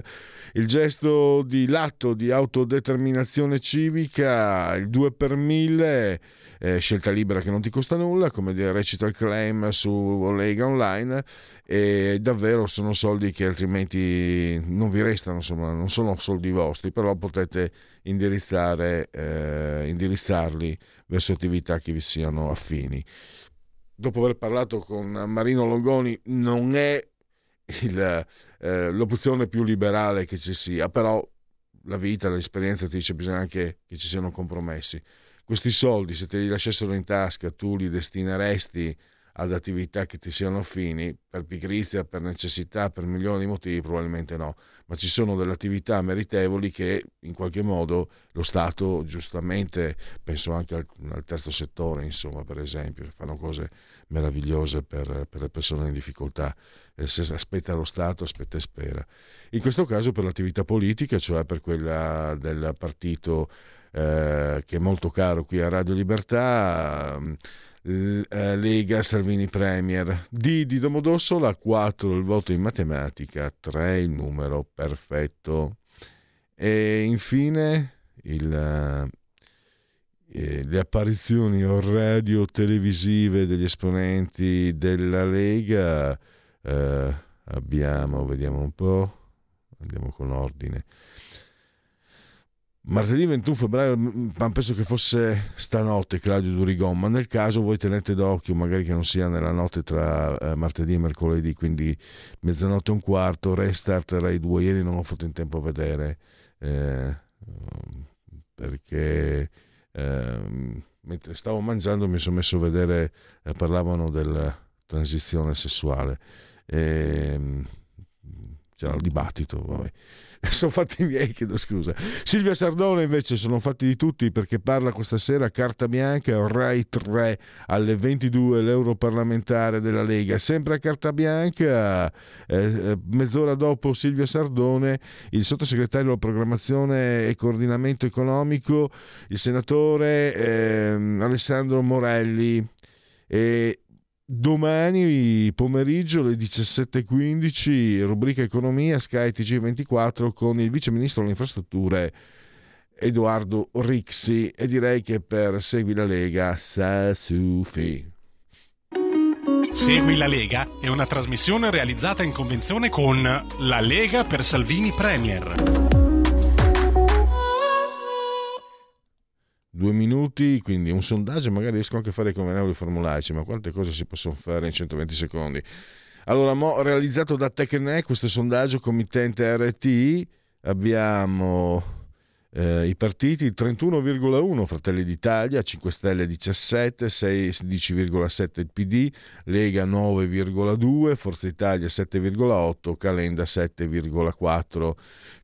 Speaker 1: Il gesto di l'atto di autodeterminazione civica, il 2 per 1000, eh, scelta libera che non ti costa nulla, come recita il claim su Lega Online, e davvero sono soldi che altrimenti non vi restano, insomma, non sono soldi vostri, però potete indirizzare, eh, indirizzarli verso attività che vi siano affini dopo aver parlato con Marino Longoni, non è il, eh, l'opzione più liberale che ci sia, però la vita, l'esperienza ti dice bisogna anche che ci siano compromessi. Questi soldi, se te li lasciassero in tasca, tu li destineresti ad attività che ti siano affini, per pigrizia, per necessità, per milioni di motivi, probabilmente no, ma ci sono delle attività meritevoli che in qualche modo lo Stato giustamente, penso anche al, al terzo settore, insomma, per esempio, fanno cose meravigliose per, per le persone in difficoltà. Eh, se aspetta lo Stato, aspetta e spera. In questo caso per l'attività politica, cioè per quella del partito eh, che è molto caro qui a Radio Libertà, eh, Lega Salvini Premier, D di Domodossola, 4 il voto in matematica, 3 il numero perfetto. E infine il, eh, le apparizioni radio televisive degli esponenti della Lega. Eh, abbiamo, vediamo un po', andiamo con ordine. Martedì 21 febbraio, penso che fosse stanotte Claudio Durigon, ma nel caso voi tenete d'occhio, magari che non sia nella notte tra eh, martedì e mercoledì, quindi mezzanotte e un quarto, restart Rai 2, ieri non ho fatto in tempo a vedere, eh, perché eh, mentre stavo mangiando mi sono messo a vedere, eh, parlavano della transizione sessuale, e, c'era il dibattito, vabbè. sono fatti miei, chiedo scusa. Silvia Sardone invece sono fatti di tutti perché parla questa sera carta bianca Rai 3 alle 22 l'europarlamentare della Lega. Sempre a carta bianca, eh, eh, mezz'ora dopo Silvia Sardone, il sottosegretario alla programmazione e coordinamento economico, il senatore eh, Alessandro Morelli. E Domani pomeriggio alle 17.15, rubrica Economia, Sky TG24 con il vice ministro delle infrastrutture Edoardo Rixi e direi che per Segui la Lega sa sufi.
Speaker 5: Segui la Lega è una trasmissione realizzata in convenzione con La Lega per Salvini Premier.
Speaker 1: Due minuti, quindi un sondaggio, magari riesco anche a fare convenevoli formulaici, ma quante cose si possono fare in 120 secondi. Allora, mo, realizzato da Tecne, questo sondaggio committente RT, abbiamo eh, I partiti 31,1 Fratelli d'Italia, 5 Stelle 17, 16,7 il PD, Lega 9,2, Forza Italia 7,8, Calenda 7,4.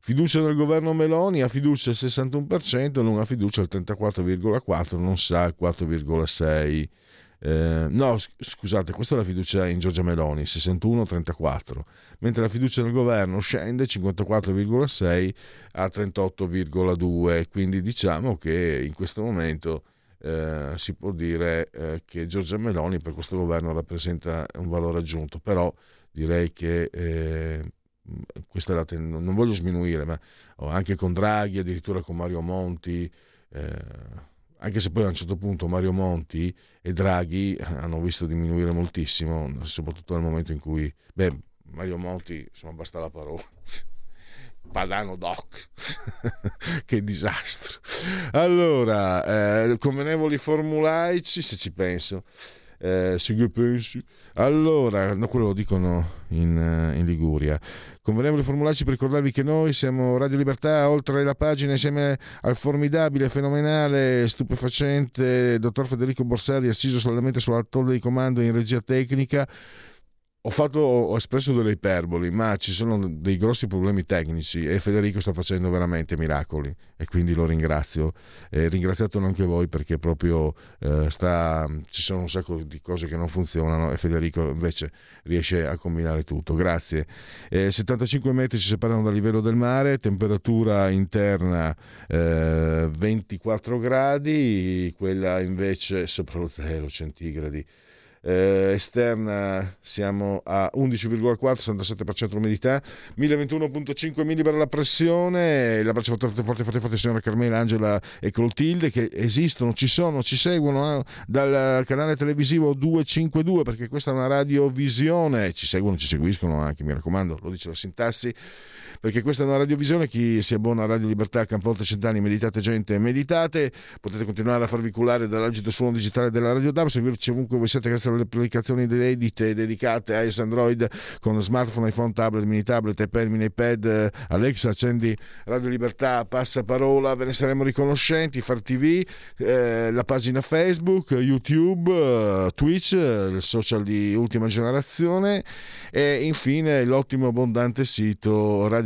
Speaker 1: Fiducia del governo Meloni, ha fiducia il 61%, non ha fiducia il 34,4, non sa il 4,6%. Eh, no, scusate, questa è la fiducia in Giorgia Meloni, 61-34, mentre la fiducia nel governo scende 54,6 a 38,2, quindi diciamo che in questo momento eh, si può dire eh, che Giorgia Meloni per questo governo rappresenta un valore aggiunto, però direi che eh, questa è la ten- non voglio sminuire, ma anche con Draghi, addirittura con Mario Monti eh, anche se poi a un certo punto Mario Monti e Draghi hanno visto diminuire moltissimo, soprattutto nel momento in cui, beh, Mario Monti, insomma, basta la parola. Padano Doc, che disastro. Allora, eh, convenevoli formulaici, se ci penso, eh, se che pensi. Allora, no, quello lo dicono in, eh, in Liguria. Convenevoli formularci per ricordarvi che noi siamo Radio Libertà, oltre la pagina insieme al formidabile, fenomenale, stupefacente dottor Federico Borsari, assiso solamente sulla tolla di comando in regia tecnica ho, fatto, ho espresso delle iperboli, ma ci sono dei grossi problemi tecnici e Federico sta facendo veramente miracoli e quindi lo ringrazio. E ringraziatelo anche voi perché proprio eh, sta, ci sono un sacco di cose che non funzionano e Federico invece riesce a combinare tutto. Grazie. Eh, 75 metri ci separano dal livello del mare, temperatura interna eh, 24 gradi, quella invece sopra lo zero centigradi eh, esterna siamo a 11,4, 67% l'umidità, 1021,5 millibara la pressione, l'abbraccio forte forte forte forte signora Carmela, Angela e Clotilde che esistono, ci sono, ci seguono eh, dal canale televisivo 252 perché questa è una radiovisione, ci seguono, ci seguiscono anche, mi raccomando, lo dice la sintassi perché questa è una radiovisione, chi si abbona a Radio Libertà, Campolte Cent'anni, meditate gente, meditate, potete continuare a farvi cullare dall'agito suono digitale della Radio DAB, seguirci ovunque voi siete grazie alle applicazioni edite dedicate a iOS Android con smartphone, iPhone, tablet, mini tablet, iPad, mini iPad, Alexa, accendi Radio Libertà, passa parola, ve ne saremo riconoscenti, Far TV, eh, la pagina Facebook, YouTube, eh, Twitch, il social di ultima generazione e infine l'ottimo abbondante sito Radio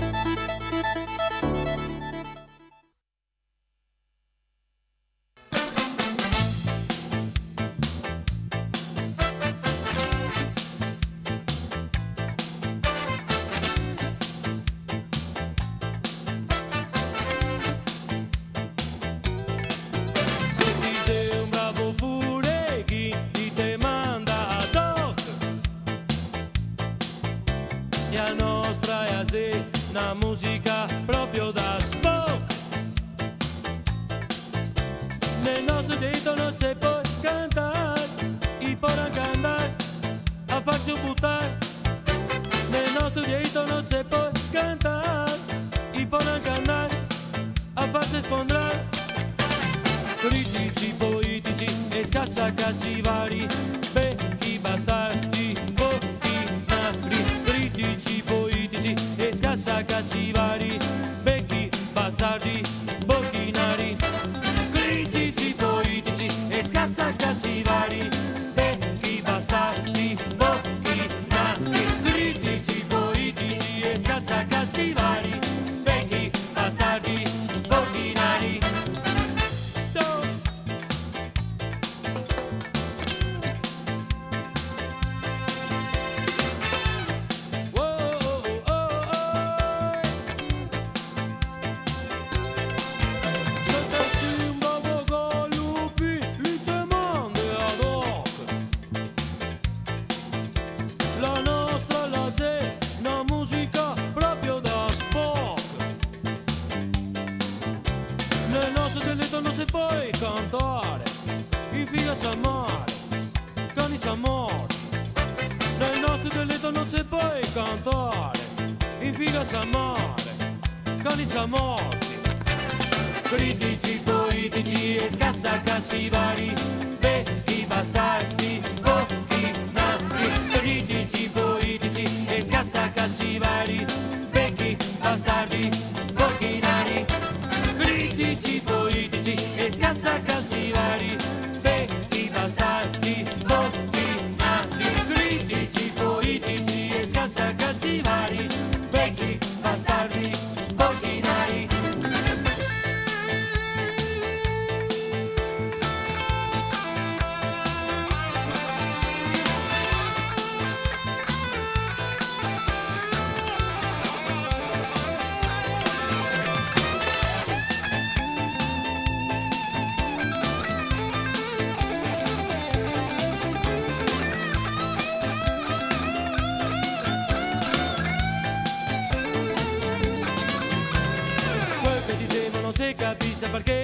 Speaker 8: Se capisce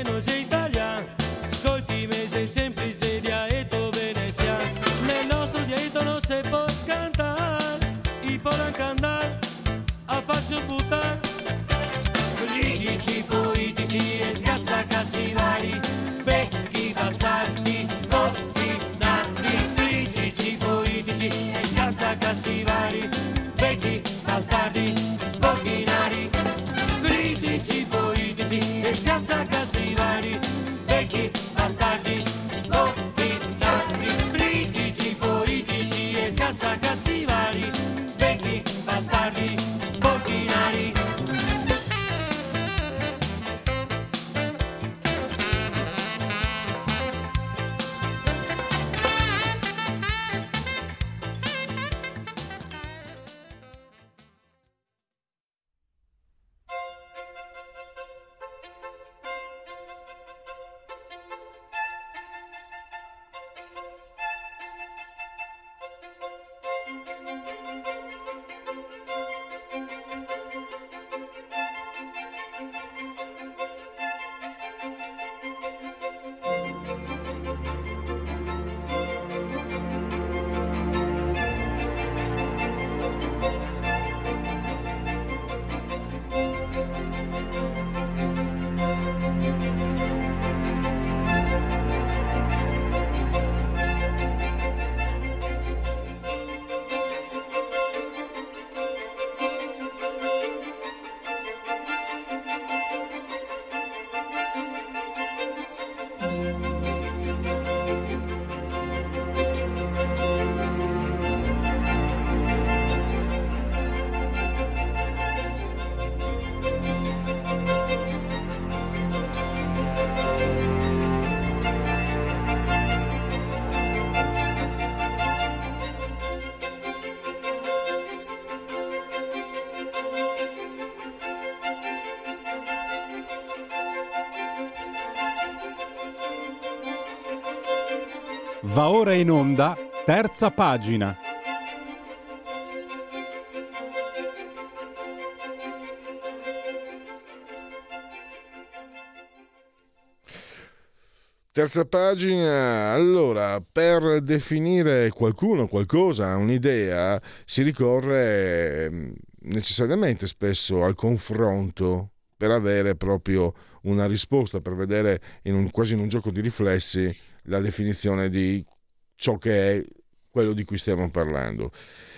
Speaker 5: Va ora in onda, terza pagina.
Speaker 1: Terza pagina, allora, per definire qualcuno, qualcosa, un'idea, si ricorre mm, necessariamente spesso al confronto per avere proprio una risposta, per vedere in un- quasi in un gioco di riflessi la definizione di ciò che è quello di cui stiamo parlando.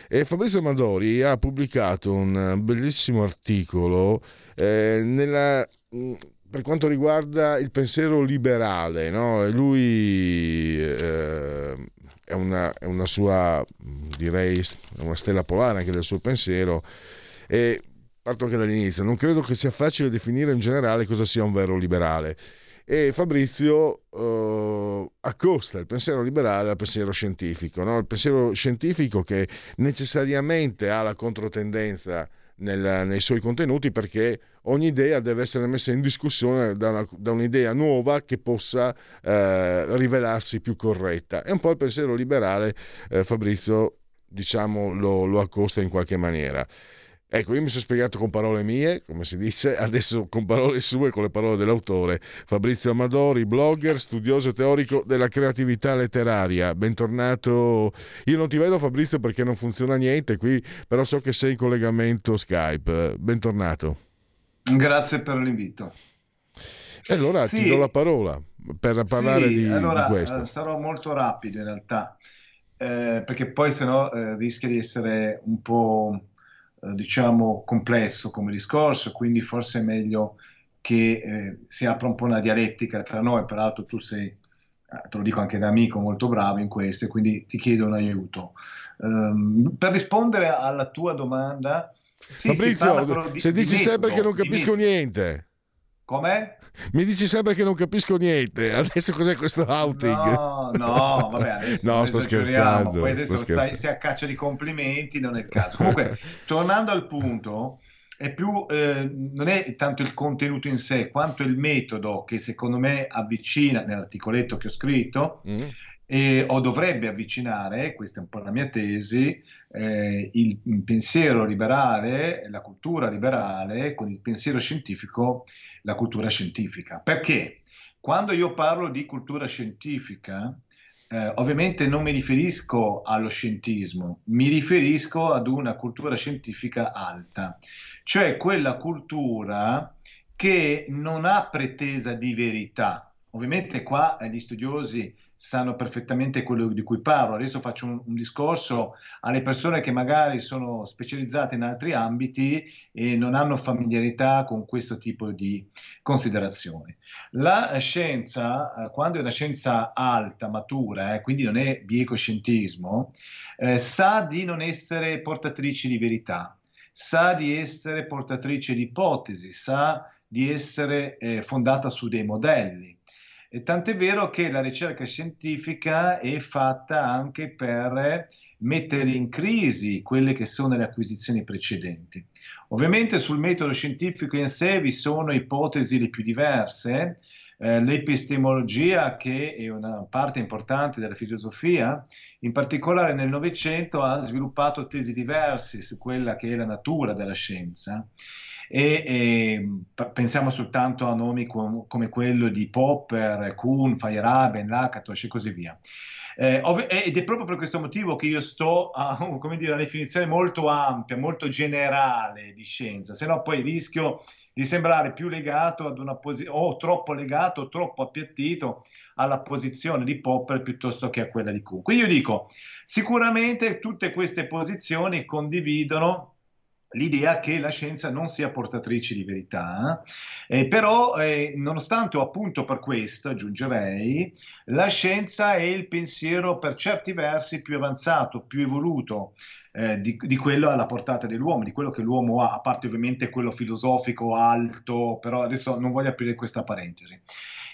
Speaker 1: E Fabrizio Amadori ha pubblicato un bellissimo articolo eh, nella- mh, per quanto riguarda il pensiero liberale. no? Lui eh, è, una, è una sua, direi, una stella polare anche del suo pensiero. E parto anche dall'inizio. Non credo che sia facile definire in generale cosa sia un vero liberale. E Fabrizio eh, accosta il pensiero liberale al pensiero scientifico, no? il pensiero scientifico che necessariamente ha la controtendenza nel- nei suoi contenuti perché ogni idea deve essere messa in discussione da, una- da un'idea nuova che possa eh, rivelarsi più corretta. È un po' il pensiero liberale, eh, Fabrizio, diciamo, lo, lo accosta in qualche maniera. Ecco, io mi sono spiegato con parole mie, come si dice, adesso con parole sue, con le parole dell'autore. Fabrizio Amadori, blogger, studioso teorico della creatività letteraria. Bentornato. Io non ti vedo Fabrizio perché non funziona niente qui, però so che sei in collegamento Skype. Bentornato.
Speaker 9: Grazie per l'invito.
Speaker 1: E allora
Speaker 9: Sì.
Speaker 1: ti do la parola per parlare
Speaker 9: Sì,
Speaker 1: di, di
Speaker 9: allora,
Speaker 1: questo.
Speaker 9: eh, sarò molto rapido in realtà, eh, perché poi sennò eh, rischia di essere un po', eh, diciamo, complesso come discorso, quindi forse è meglio che eh, si apra un po' una dialettica tra noi, peraltro tu sei, eh, te lo dico anche da amico, molto bravo in questo, e quindi ti chiedo un aiuto. Ehm, per rispondere alla tua domanda, sì,
Speaker 1: Fabrizio,
Speaker 9: di-
Speaker 1: se
Speaker 9: di
Speaker 1: dici sempre
Speaker 9: metodo,
Speaker 1: che non
Speaker 9: di
Speaker 1: capisco niente.
Speaker 9: Com'è?
Speaker 1: Mi dici sempre che non capisco niente. Adesso cos'è questo outing?
Speaker 9: No, no, vabbè, adesso
Speaker 1: No, sto scherzando,
Speaker 9: Poi adesso
Speaker 1: sto scherzando.
Speaker 9: stai a caccia di complimenti, non è il caso. Comunque, tornando al punto, è più, eh, non è tanto il contenuto in sé, quanto il metodo che secondo me avvicina nell'articoletto che ho scritto
Speaker 1: Mm?
Speaker 9: E, o dovrebbe avvicinare, questa è un po' la mia tesi, eh, il pensiero liberale, la cultura liberale con il pensiero scientifico, la cultura scientifica. Perché quando io parlo di cultura scientifica, eh, ovviamente non mi riferisco allo scientismo, mi riferisco ad una cultura scientifica alta, cioè quella cultura che non ha pretesa di verità. Ovviamente qua eh, gli studiosi sanno perfettamente quello di cui parlo. Adesso faccio un, un, discorso alle persone che magari sono specializzate in altri ambiti e non hanno familiarità con questo tipo di considerazioni. La scienza, eh, quando è una scienza alta, matura, eh, quindi non è biecoscientismo, eh, sa di non essere portatrice di verità, sa di essere portatrice di ipotesi, sa di essere eh, fondata su dei modelli e tant'è vero che la ricerca scientifica è fatta anche per mettere in crisi quelle che sono le acquisizioni precedenti. Ovviamente sul metodo scientifico in sé vi sono ipotesi le più diverse, eh, l'epistemologia, che è una parte importante della filosofia, in particolare nel Novecento ha sviluppato tesi diverse su quella che è la natura della scienza e, e pensiamo soltanto a nomi com- come quello di Popper, Kuhn, Feyerabend, Lakatos e così via. Eh, ov- ed è proprio per questo motivo che io sto a dire, una definizione molto ampia, molto generale di scienza, se no poi rischio di sembrare più legato ad una posizione, o troppo legato, o troppo appiattito alla posizione di Popper piuttosto che a quella di Kuhn. Quindi io dico, sicuramente tutte queste posizioni condividono l'idea che la scienza non sia portatrice di verità, eh, però eh, nonostante o appunto per questo, aggiungerei, la scienza è il pensiero per certi versi più avanzato, più evoluto eh, di, di, quello alla portata dell'uomo, di quello che l'uomo ha, a parte ovviamente quello filosofico alto, però adesso non voglio aprire questa parentesi.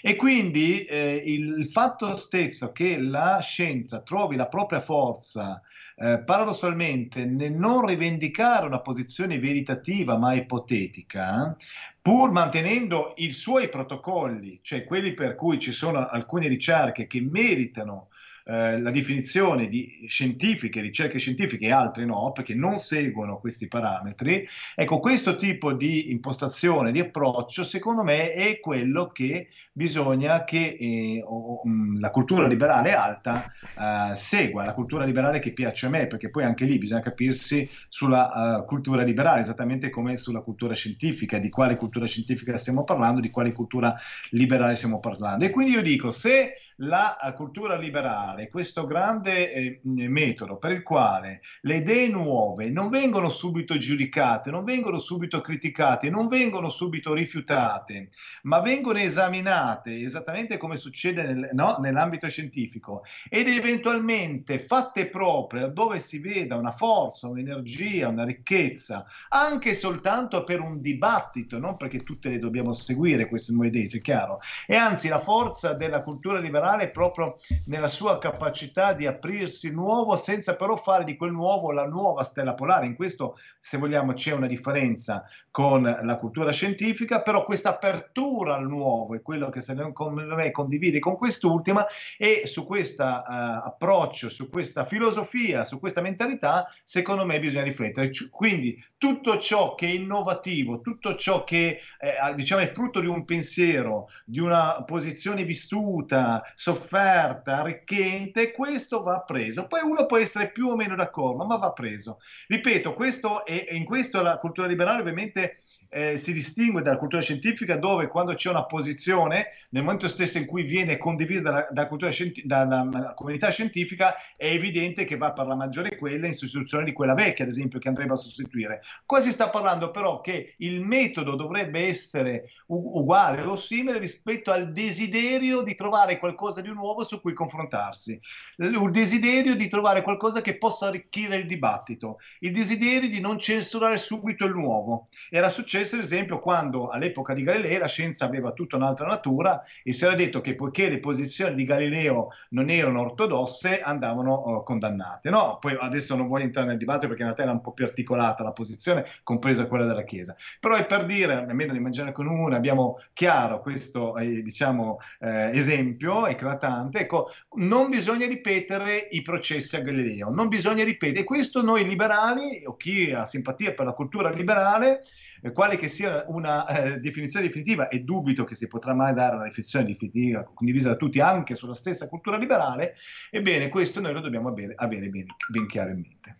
Speaker 9: E quindi eh, il, fatto stesso che la scienza trovi la propria forza eh, paradossalmente nel non rivendicare una posizione veritativa ma ipotetica, pur mantenendo i suoi protocolli, cioè quelli per cui ci sono alcune ricerche che meritano eh, la definizione di scientifiche, ricerche scientifiche e altre no, perché non seguono questi parametri, ecco, questo tipo di impostazione, di approccio, secondo me è quello che bisogna che eh, o, mh, la cultura liberale alta eh, segua, la cultura liberale che piace a me, perché poi anche lì bisogna capirsi sulla uh, cultura liberale, esattamente come sulla cultura scientifica, di quale cultura scientifica stiamo parlando, di quale cultura liberale stiamo parlando. E quindi io dico, se la eh, cultura liberale, questo grande eh, metodo per il quale le idee nuove non vengono subito giudicate, non vengono subito criticate, non vengono subito rifiutate, ma vengono esaminate esattamente come succede nel, no, nell'ambito scientifico ed eventualmente fatte proprie dove si veda una forza, un'energia, una ricchezza, anche soltanto per un dibattito, non perché tutte le dobbiamo seguire queste nuove idee, è chiaro, e anzi la forza della cultura liberale generale proprio nella sua capacità di aprirsi nuovo senza però fare di quel nuovo la nuova stella polare. In questo, se vogliamo, c'è una differenza con la cultura scientifica, però questa apertura al nuovo è quello che se me condivide con quest'ultima e su questo uh, approccio, su questa filosofia, su questa mentalità, secondo me bisogna riflettere. Quindi tutto ciò che è innovativo, tutto ciò che eh, diciamo è frutto di un pensiero, di una posizione vissuta, sofferta, arricchente, questo va preso. Poi uno può essere più o meno d'accordo, ma va preso. Ripeto, questo è, in questo la cultura liberale ovviamente eh, si distingue dalla cultura scientifica dove quando c'è una posizione, nel momento stesso in cui viene condivisa dalla, dalla, scienti- dalla comunità scientifica, è evidente che va per la maggiore quella in sostituzione di quella vecchia, ad esempio, che andrebbe a sostituire. Qua si sta parlando però che il metodo dovrebbe essere u- uguale o simile rispetto al desiderio di trovare qualcosa di nuovo su cui confrontarsi, il desiderio di trovare qualcosa che possa arricchire il dibattito, il desiderio di non censurare subito il nuovo. Era successo successo, ad esempio, quando all'epoca di Galileo la scienza aveva tutta un'altra natura e si era detto che poiché le posizioni di Galileo non erano ortodosse, andavano uh, condannate. No, poi adesso non voglio entrare nel dibattito perché in realtà era un po' più articolata la posizione, compresa quella della Chiesa. Però è per dire, almeno nell'immagine comune abbiamo chiaro questo eh, diciamo, eh, esempio eclatante, ecco, non bisogna ripetere i processi a Galileo, non bisogna ripetere, questo noi liberali, o chi ha simpatia per la cultura liberale, eh, quale che sia una eh, definizione definitiva, e dubito che si potrà mai dare una definizione definitiva condivisa da tutti anche sulla stessa cultura liberale, ebbene questo noi lo dobbiamo avere, avere ben, ben chiaro in mente.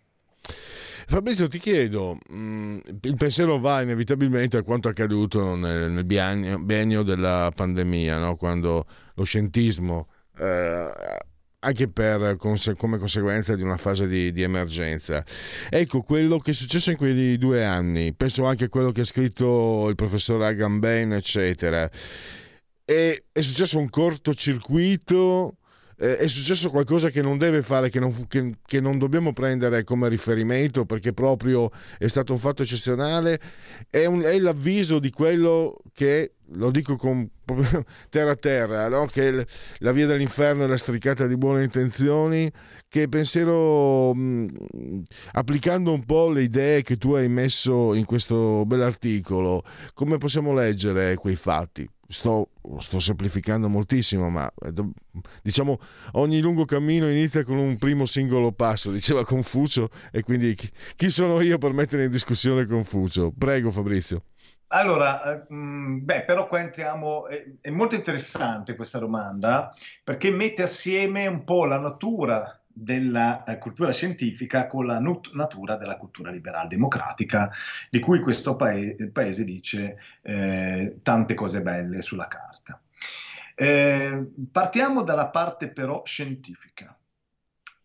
Speaker 1: Fabrizio, ti chiedo, mm, il pensiero va inevitabilmente a quanto accaduto nel, nel biennio, della pandemia, no? quando lo scientismo, eh, anche per, come conseguenza di una fase di, di, emergenza. Ecco quello che è successo in quei due anni, penso anche a quello che ha scritto il professor Agamben, eccetera. E, è successo un cortocircuito eh, è successo qualcosa che non deve fare, che non, che, che non, dobbiamo prendere come riferimento perché proprio è stato un fatto eccezionale, è, un, è l'avviso di quello che, lo dico con terra a terra, no? che la via dell'inferno è la stricata di buone intenzioni, che pensiero, mh, applicando un po' le idee che tu hai messo in questo bell'articolo, come possiamo leggere quei fatti? Sto, sto, semplificando moltissimo, ma eh, diciamo ogni lungo cammino inizia con un primo singolo passo, diceva Confucio, e quindi chi, chi sono io per mettere in discussione Confucio? Prego Fabrizio.
Speaker 9: Allora, eh, beh, però qua entriamo, è, è molto interessante questa domanda perché mette assieme un po' la natura della eh, cultura scientifica con la natura della cultura liberal democratica, di cui questo paese, paese dice eh, tante cose belle sulla carta. Eh, partiamo dalla parte però scientifica.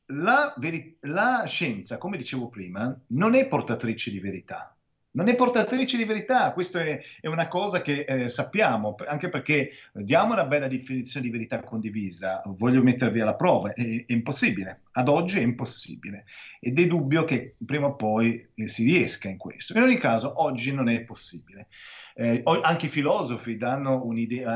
Speaker 9: La, veri- la scienza, come dicevo prima, non è portatrice di verità, non è portatrice di verità, questa è, è, una cosa che eh, sappiamo, anche perché diamo una bella definizione di verità condivisa, voglio mettervi alla prova, è, è impossibile, ad oggi è impossibile ed è dubbio che prima o poi eh, si riesca in questo. In ogni caso, oggi non è possibile. Eh, anche i filosofi danno,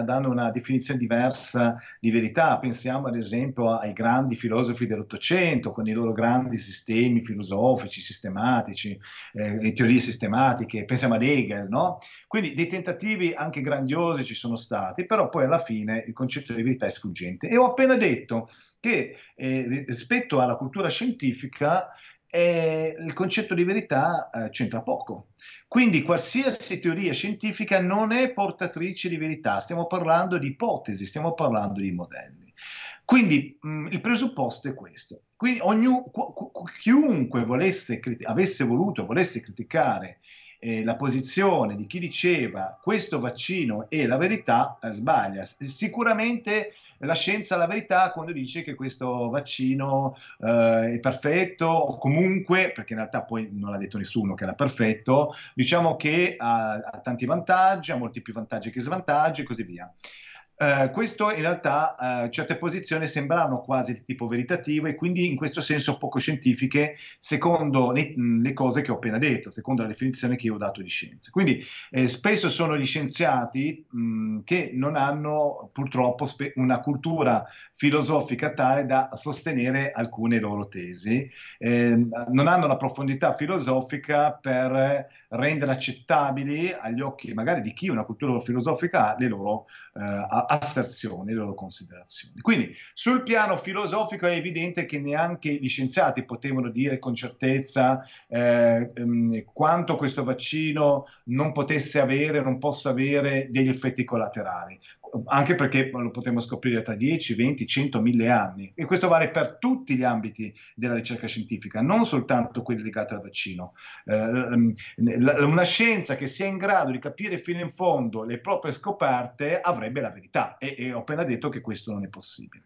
Speaker 9: danno, una definizione diversa di verità, pensiamo ad esempio ai grandi filosofi dell'Ottocento con i loro grandi sistemi filosofici, sistematici, eh, teorie sistematiche, pensiamo ad Hegel, no? Quindi dei tentativi anche grandiosi ci sono stati, però poi alla fine il concetto di verità è sfuggente. E ho appena detto che eh, rispetto alla cultura scientifica eh, il concetto di verità eh, c'entra poco. Quindi qualsiasi teoria scientifica non è portatrice di verità, stiamo parlando di ipotesi, stiamo parlando di modelli. Quindi mh, mm, il presupposto è questo. Quindi ognuno, chiunque volesse, avesse voluto, volesse criticare eh, la posizione di chi diceva questo vaccino è la verità, eh, sbaglia. Sicuramente la scienza ha la verità quando dice che questo vaccino eh, è perfetto o comunque, perché in realtà poi non l'ha detto nessuno che era perfetto, diciamo che ha, ha tanti vantaggi, ha molti più vantaggi che svantaggi e così via. Uh, questo in realtà uh, certe posizioni sembrano quasi di tipo veritativo e quindi in questo senso poco scientifiche secondo le, le, cose che ho appena detto, secondo la definizione che io ho dato di scienza. Quindi eh, spesso sono gli scienziati mh, che non hanno purtroppo spe- una cultura filosofica tale da sostenere alcune loro tesi, eh, non hanno la profondità filosofica per rendere accettabili agli occhi magari di chi una cultura filosofica ha le loro eh, asserzioni, le loro considerazioni. Quindi sul piano filosofico è evidente che neanche gli scienziati potevano dire con certezza eh, ehm, quanto questo vaccino non potesse avere, non possa avere degli effetti collaterali anche perché lo potremo scoprire tra 10, 20, 100, 1000 anni. E questo vale per tutti gli ambiti della ricerca scientifica, non soltanto quelli legati al vaccino. Eh, una scienza che sia in grado di capire fino in fondo le proprie scoperte avrebbe la verità e, e ho appena detto che questo non è possibile.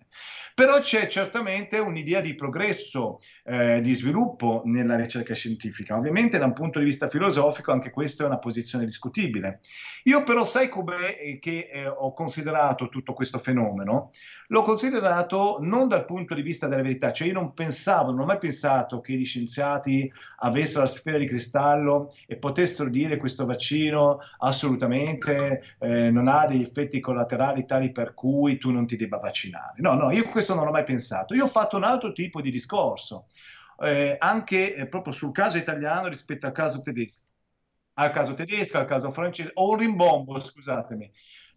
Speaker 9: Però c'è certamente un'idea di progresso, eh, di sviluppo nella ricerca scientifica. Ovviamente da un punto di vista filosofico anche questa è una posizione discutibile. Io però sai come eh, che eh, ho considerato tutto questo fenomeno? L'ho considerato non dal punto di vista della verità, cioè io non pensavo, non ho mai pensato che gli scienziati avessero la sfera di cristallo e potessero dire questo vaccino assolutamente eh, non ha degli effetti collaterali tali per cui tu non ti debba vaccinare. No, no, io questo non l'ho mai pensato. Io ho fatto un altro tipo di discorso, eh, anche eh, proprio sul caso italiano rispetto al caso tedesco, al caso tedesco, al caso francese, o un rimbombo, scusatemi.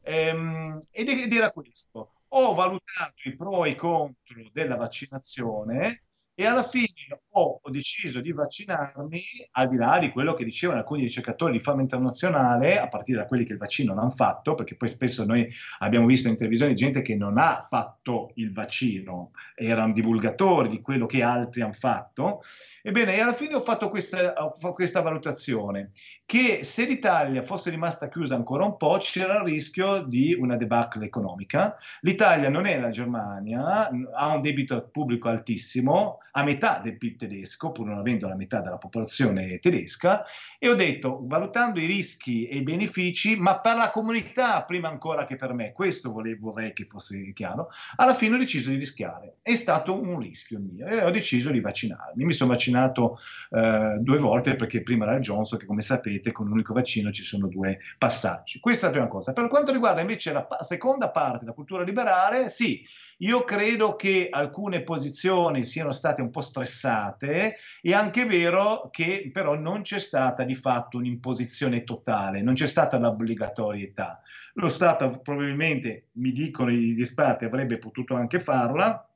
Speaker 9: Ehm, ed era questo. ho valutato i pro e i contro della vaccinazione e alla fine ho, deciso di vaccinarmi al di là di quello che dicevano alcuni ricercatori di fama internazionale, a partire da quelli che il vaccino non hanno fatto, perché poi spesso noi abbiamo visto in televisione gente che non ha fatto il vaccino, erano divulgatori di quello che altri hanno fatto. Ebbene, alla fine ho fatto questa, questa valutazione, che se l'Italia fosse rimasta chiusa ancora un po' c'era il rischio di una debacle economica. L'Italia non è la Germania, ha un debito pubblico altissimo, a metà del PIL tedesco, pur non avendo la metà della popolazione tedesca, e ho detto, valutando i rischi e i benefici, ma per la comunità prima ancora che per me, questo volevo, vorrei che fosse chiaro, alla fine ho deciso di rischiare. È stato un rischio mio e ho deciso di vaccinarmi. Mi sono vaccinato eh, due volte perché prima era il Johnson, che come sapete con un unico vaccino ci sono due passaggi. Questa è la prima cosa. Per quanto riguarda invece la pa- seconda parte, la cultura liberale, sì, io credo che alcune posizioni siano state un po' stressate, è anche vero che però non c'è stata di fatto un'imposizione totale, non c'è stata l'obbligatorietà. Lo Stato probabilmente, mi dicono gli esperti, avrebbe potuto anche farla,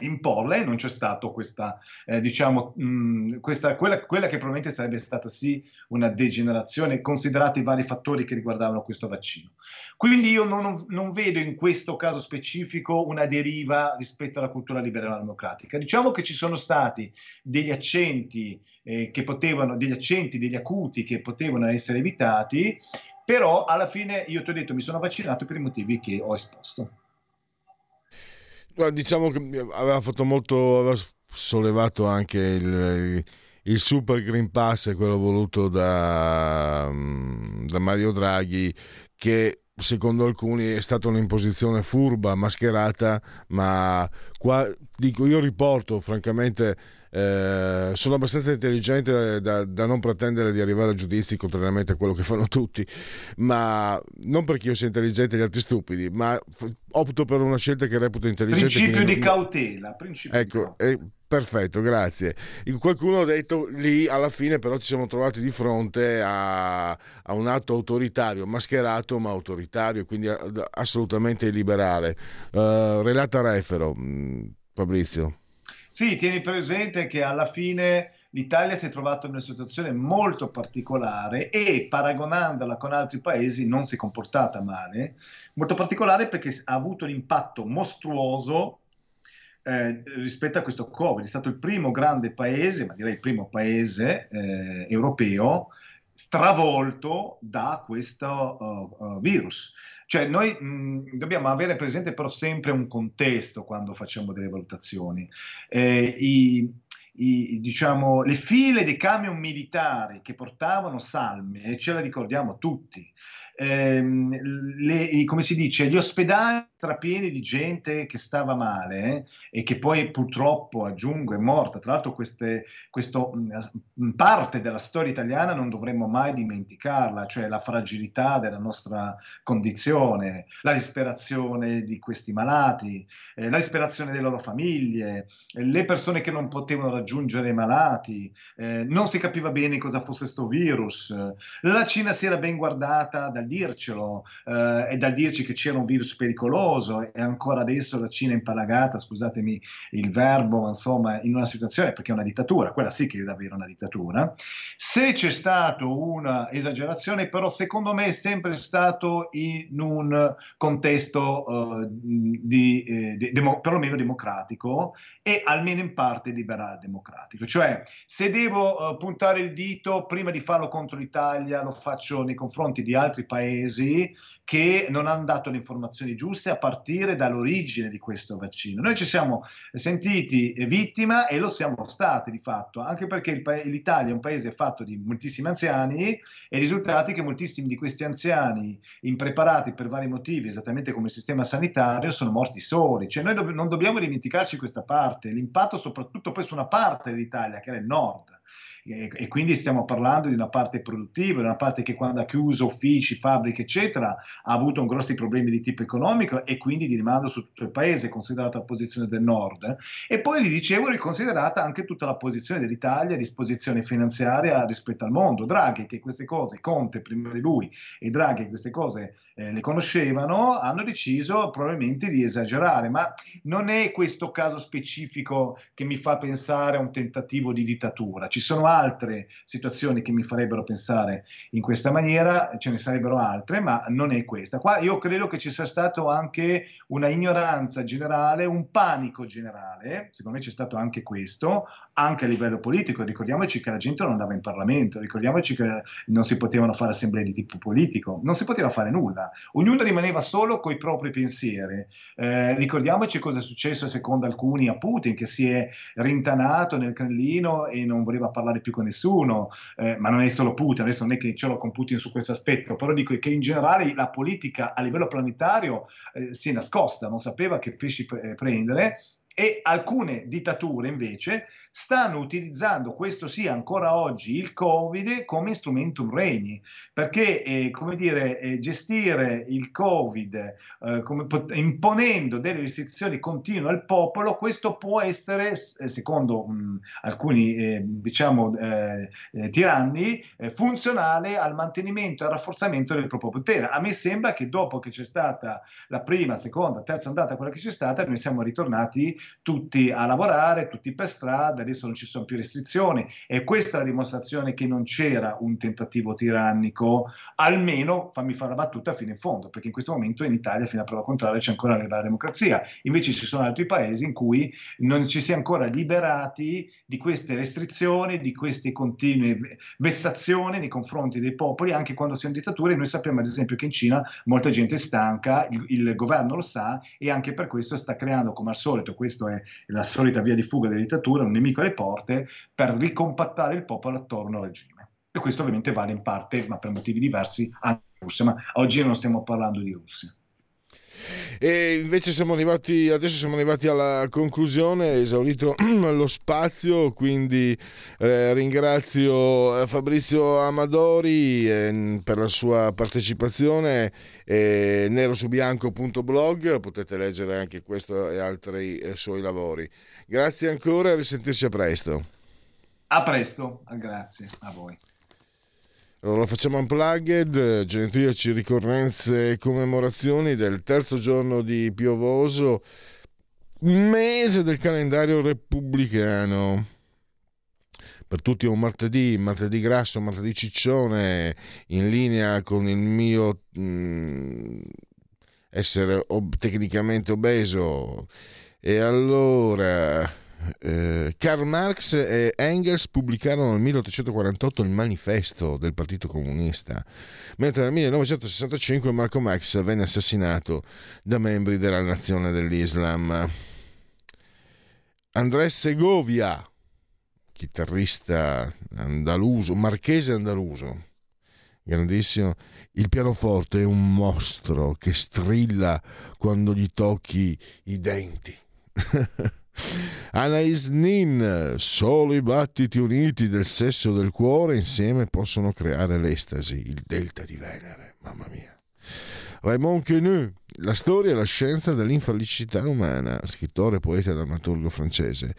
Speaker 9: imporla e non c'è stata questa, eh, diciamo, mh, questa, quella, quella, che probabilmente sarebbe stata sì una degenerazione, considerati i vari fattori che riguardavano questo vaccino. Quindi io non, non, vedo in questo caso specifico una deriva rispetto alla cultura liberale democratica. Diciamo che ci sono stati degli accenti eh, che potevano, degli accenti, degli acuti che potevano essere evitati, però alla fine io ti ho detto mi sono vaccinato per i motivi che ho esposto
Speaker 1: diciamo che aveva fatto molto, aveva sollevato anche il, il Super Green Pass, quello voluto da, da Mario Draghi, che secondo alcuni è stata un'imposizione furba, mascherata, ma qua dico io riporto francamente eh, sono abbastanza intelligente da, da, non pretendere di arrivare a giudizi contrariamente a quello che fanno tutti, ma non perché io sia intelligente e gli altri stupidi, ma opto per una scelta che reputo intelligente.
Speaker 9: Principio di cautela. Principio
Speaker 1: ecco,
Speaker 9: di cautela.
Speaker 1: Eh, perfetto, grazie. Qualcuno ha detto lì alla fine però ci siamo trovati di fronte a, a un atto autoritario, mascherato ma autoritario, quindi assolutamente illiberale. Uh, relata refero, mm, Fabrizio.
Speaker 9: Sì, tieni presente che alla fine l'Italia si è trovata in una situazione molto particolare e paragonandola con altri paesi non si è comportata male, molto particolare perché ha avuto un impatto mostruoso eh, rispetto a questo Covid. È stato il primo grande paese, ma direi il primo paese eh, europeo stravolto da questo uh, uh, virus. Cioè noi mh, dobbiamo avere presente però sempre un contesto quando facciamo delle valutazioni. Eh, i, i, diciamo, le file dei camion militari che portavano salme, e ce la ricordiamo tutti, ehm, le, come si dice, gli ospedali strapieni di gente che stava male eh, e che poi purtroppo, aggiungo, è morta. Tra l'altro queste, questo, mh, parte della storia italiana non dovremmo mai dimenticarla, cioè la fragilità della nostra condizione, la disperazione di questi malati, eh, la disperazione delle loro famiglie, eh, le persone che non potevano raggiungere i malati, eh, non si capiva bene cosa fosse questo virus. La Cina si era ben guardata dal dircelo eh, e dal dirci che c'era un virus pericoloso pericoloso e ancora adesso la Cina è impalagata, scusatemi il verbo, ma insomma in una situazione perché è una dittatura, quella sì che è davvero una dittatura. Se c'è stata una esagerazione, però secondo me è sempre stato in un contesto uh, di, eh, di, demo, perlomeno democratico e almeno in parte liberale democratico. Cioè se devo uh, puntare il dito prima di farlo contro l'Italia lo faccio nei confronti di altri paesi che non hanno dato le informazioni giuste a partire dall'origine di questo vaccino. Noi ci siamo sentiti vittima e lo siamo stati di fatto, anche perché pa- l'Italia è un paese fatto di moltissimi anziani e i risultati che moltissimi di questi anziani, impreparati per vari motivi, esattamente come il sistema sanitario, sono morti soli. Cioè noi do- non dobbiamo dimenticarci questa parte, l'impatto soprattutto poi su una parte dell'Italia, che era il nord E, e, quindi stiamo parlando di una parte produttiva, di una parte che quando ha chiuso uffici, fabbriche, eccetera, ha avuto grossi problemi di tipo economico e quindi di rimando su tutto il paese, considerata la posizione del nord. E poi gli dicevo, riconsiderata anche tutta la posizione dell'Italia disposizione finanziaria rispetto al mondo. Draghi, che queste cose, Conte prima di lui e Draghi, che queste cose eh, le conoscevano, hanno deciso probabilmente di esagerare, ma non è questo caso specifico che mi fa pensare a un tentativo di dittatura. Ci sono altre situazioni che mi farebbero pensare in questa maniera, ce ne sarebbero altre, ma non è questa. Qua io credo che ci sia stato anche una ignoranza generale, un panico generale, secondo me c'è stato anche questo, anche a livello politico. Ricordiamoci che la gente non andava in Parlamento, ricordiamoci che non si potevano fare assemblee di tipo politico, non si poteva fare nulla, ognuno rimaneva solo con i propri pensieri. Eh, ricordiamoci cosa è successo secondo alcuni a Putin, che si è rintanato nel Cremlino e non voleva parlare più con nessuno, eh, ma non è solo Putin, adesso non è che ce l'ho con Putin su questo aspetto, però dico che in generale la politica a livello planetario eh, si è nascosta, non sapeva che pesci pre- prendere e alcune dittature invece stanno utilizzando, questo sì ancora oggi, il Covid come instrumentum regni, perché eh, come dire, eh, gestire il Covid eh, come, imponendo delle restrizioni continue al popolo, questo può essere, eh, secondo mh, alcuni eh, diciamo, eh, tiranni, funzionale al mantenimento e al rafforzamento del proprio potere. A me sembra che dopo che c'è stata la prima, seconda, terza andata, quella che c'è stata, noi siamo ritornati tutti a lavorare, tutti per strada, adesso non ci sono più restrizioni. E questa è la dimostrazione che non c'era un tentativo tirannico, almeno fammi fare la battuta fino in fondo, perché in questo momento in Italia fino a prova contraria c'è ancora la democrazia, invece ci sono altri paesi in cui non ci si è ancora liberati di queste restrizioni, di queste continue vessazioni nei confronti dei popoli, anche quando si è in dittatura e noi sappiamo ad esempio che in Cina molta gente è stanca, il, il governo lo sa e anche per questo sta creando come al solito, questo è la solita via di fuga della dittatura, un nemico alle porte, per ricompattare il popolo attorno al regime. E questo ovviamente vale in parte, ma per motivi diversi, anche in Russia, ma oggi non stiamo parlando di Russia.
Speaker 1: E invece siamo arrivati, adesso siamo arrivati alla conclusione, esaurito lo spazio, quindi eh, ringrazio eh, Fabrizio Amadori eh, per la sua partecipazione, eh, nerosubianco.blog, potete leggere anche questo e altri eh, suoi lavori. Grazie ancora e risentirci a presto.
Speaker 9: A presto, grazie a voi.
Speaker 1: Allora facciamo unplugged, genetriaci, ricorrenze e commemorazioni del terzo giorno di piovoso mese del calendario repubblicano. Per tutti è un martedì, martedì grasso, martedì ciccione, in linea con il mio mh, mm, essere ob- tecnicamente obeso. E allora eh, Karl Marx e Engels pubblicarono nel 1848 il manifesto del Partito Comunista, mentre nel 1965 Malcolm X venne assassinato da membri della nazione dell'Islam. Andrés Segovia, chitarrista andaluso, marchese andaluso, grandissimo. Il pianoforte è un mostro che strilla quando gli tocchi i denti. Anais Nin, solo i battiti uniti del sesso del cuore insieme possono creare l'estasi, il delta di Venere, mamma mia. Raymond Queneau, la storia e la scienza dell'infelicità umana, scrittore, poeta e drammaturgo francese.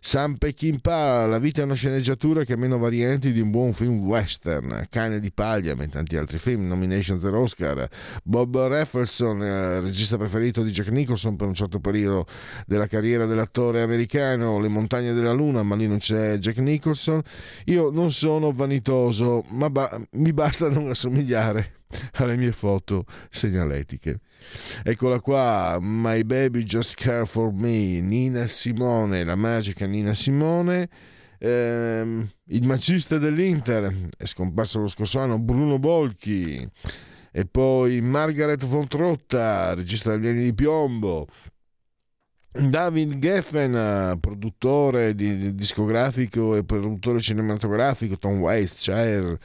Speaker 1: Sam Peckinpah, la vita è una sceneggiatura che ha meno varianti di un buon film western. Cane di paglia, e tanti altri film, nomination per Oscar. Bob Rafferson, eh, regista preferito di Jack Nicholson per un certo periodo della carriera dell'attore americano. Le montagne della luna, ma lì non c'è Jack Nicholson. Io non sono vanitoso, ma ba- mi basta non assomigliare alle mie foto segnaletiche. Eccola qua, My Baby Just Care for Me, Nina Simone, la magica Nina Simone. Ehm, il macista dell'Inter è scomparso lo scorso anno, Bruno Bolchi. E poi Margaret von Trotta, regista degli anni di piombo. David Geffen, produttore di, di discografico e produttore cinematografico, Tom Waits, Cher,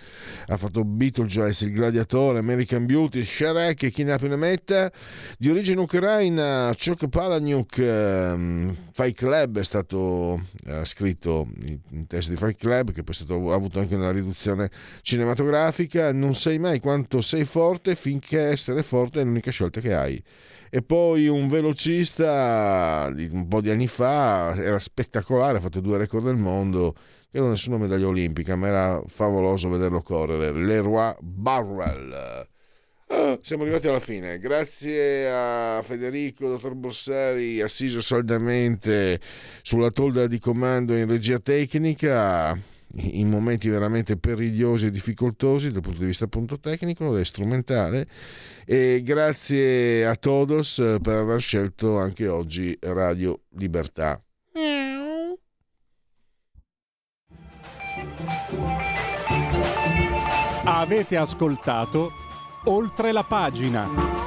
Speaker 1: ha fatto Beetlejuice, Il Gladiatore, American Beauty, Shrek e chi ne ha più ne metta. Di origine ucraina, Chok Palahniuk, um, Fight Club è stato ha scritto in testo di Fight Club, che poi stato, ha avuto anche una riduzione cinematografica. Non sai mai quanto sei forte finché essere forte è l'unica scelta che hai e poi un velocista di un po' di anni fa era spettacolare, ha fatto due record del mondo, che non nessuna medaglia olimpica, ma era favoloso vederlo correre, Leroy Barrel. Ah, siamo arrivati alla fine. Grazie a Federico, dottor Bossari, assiso saldamente sulla tolda di comando in regia tecnica in momenti veramente perigliosi e difficoltosi dal punto di vista appunto tecnico e strumentale e grazie a Todos per aver scelto anche oggi Radio Libertà.
Speaker 5: Avete ascoltato oltre la pagina.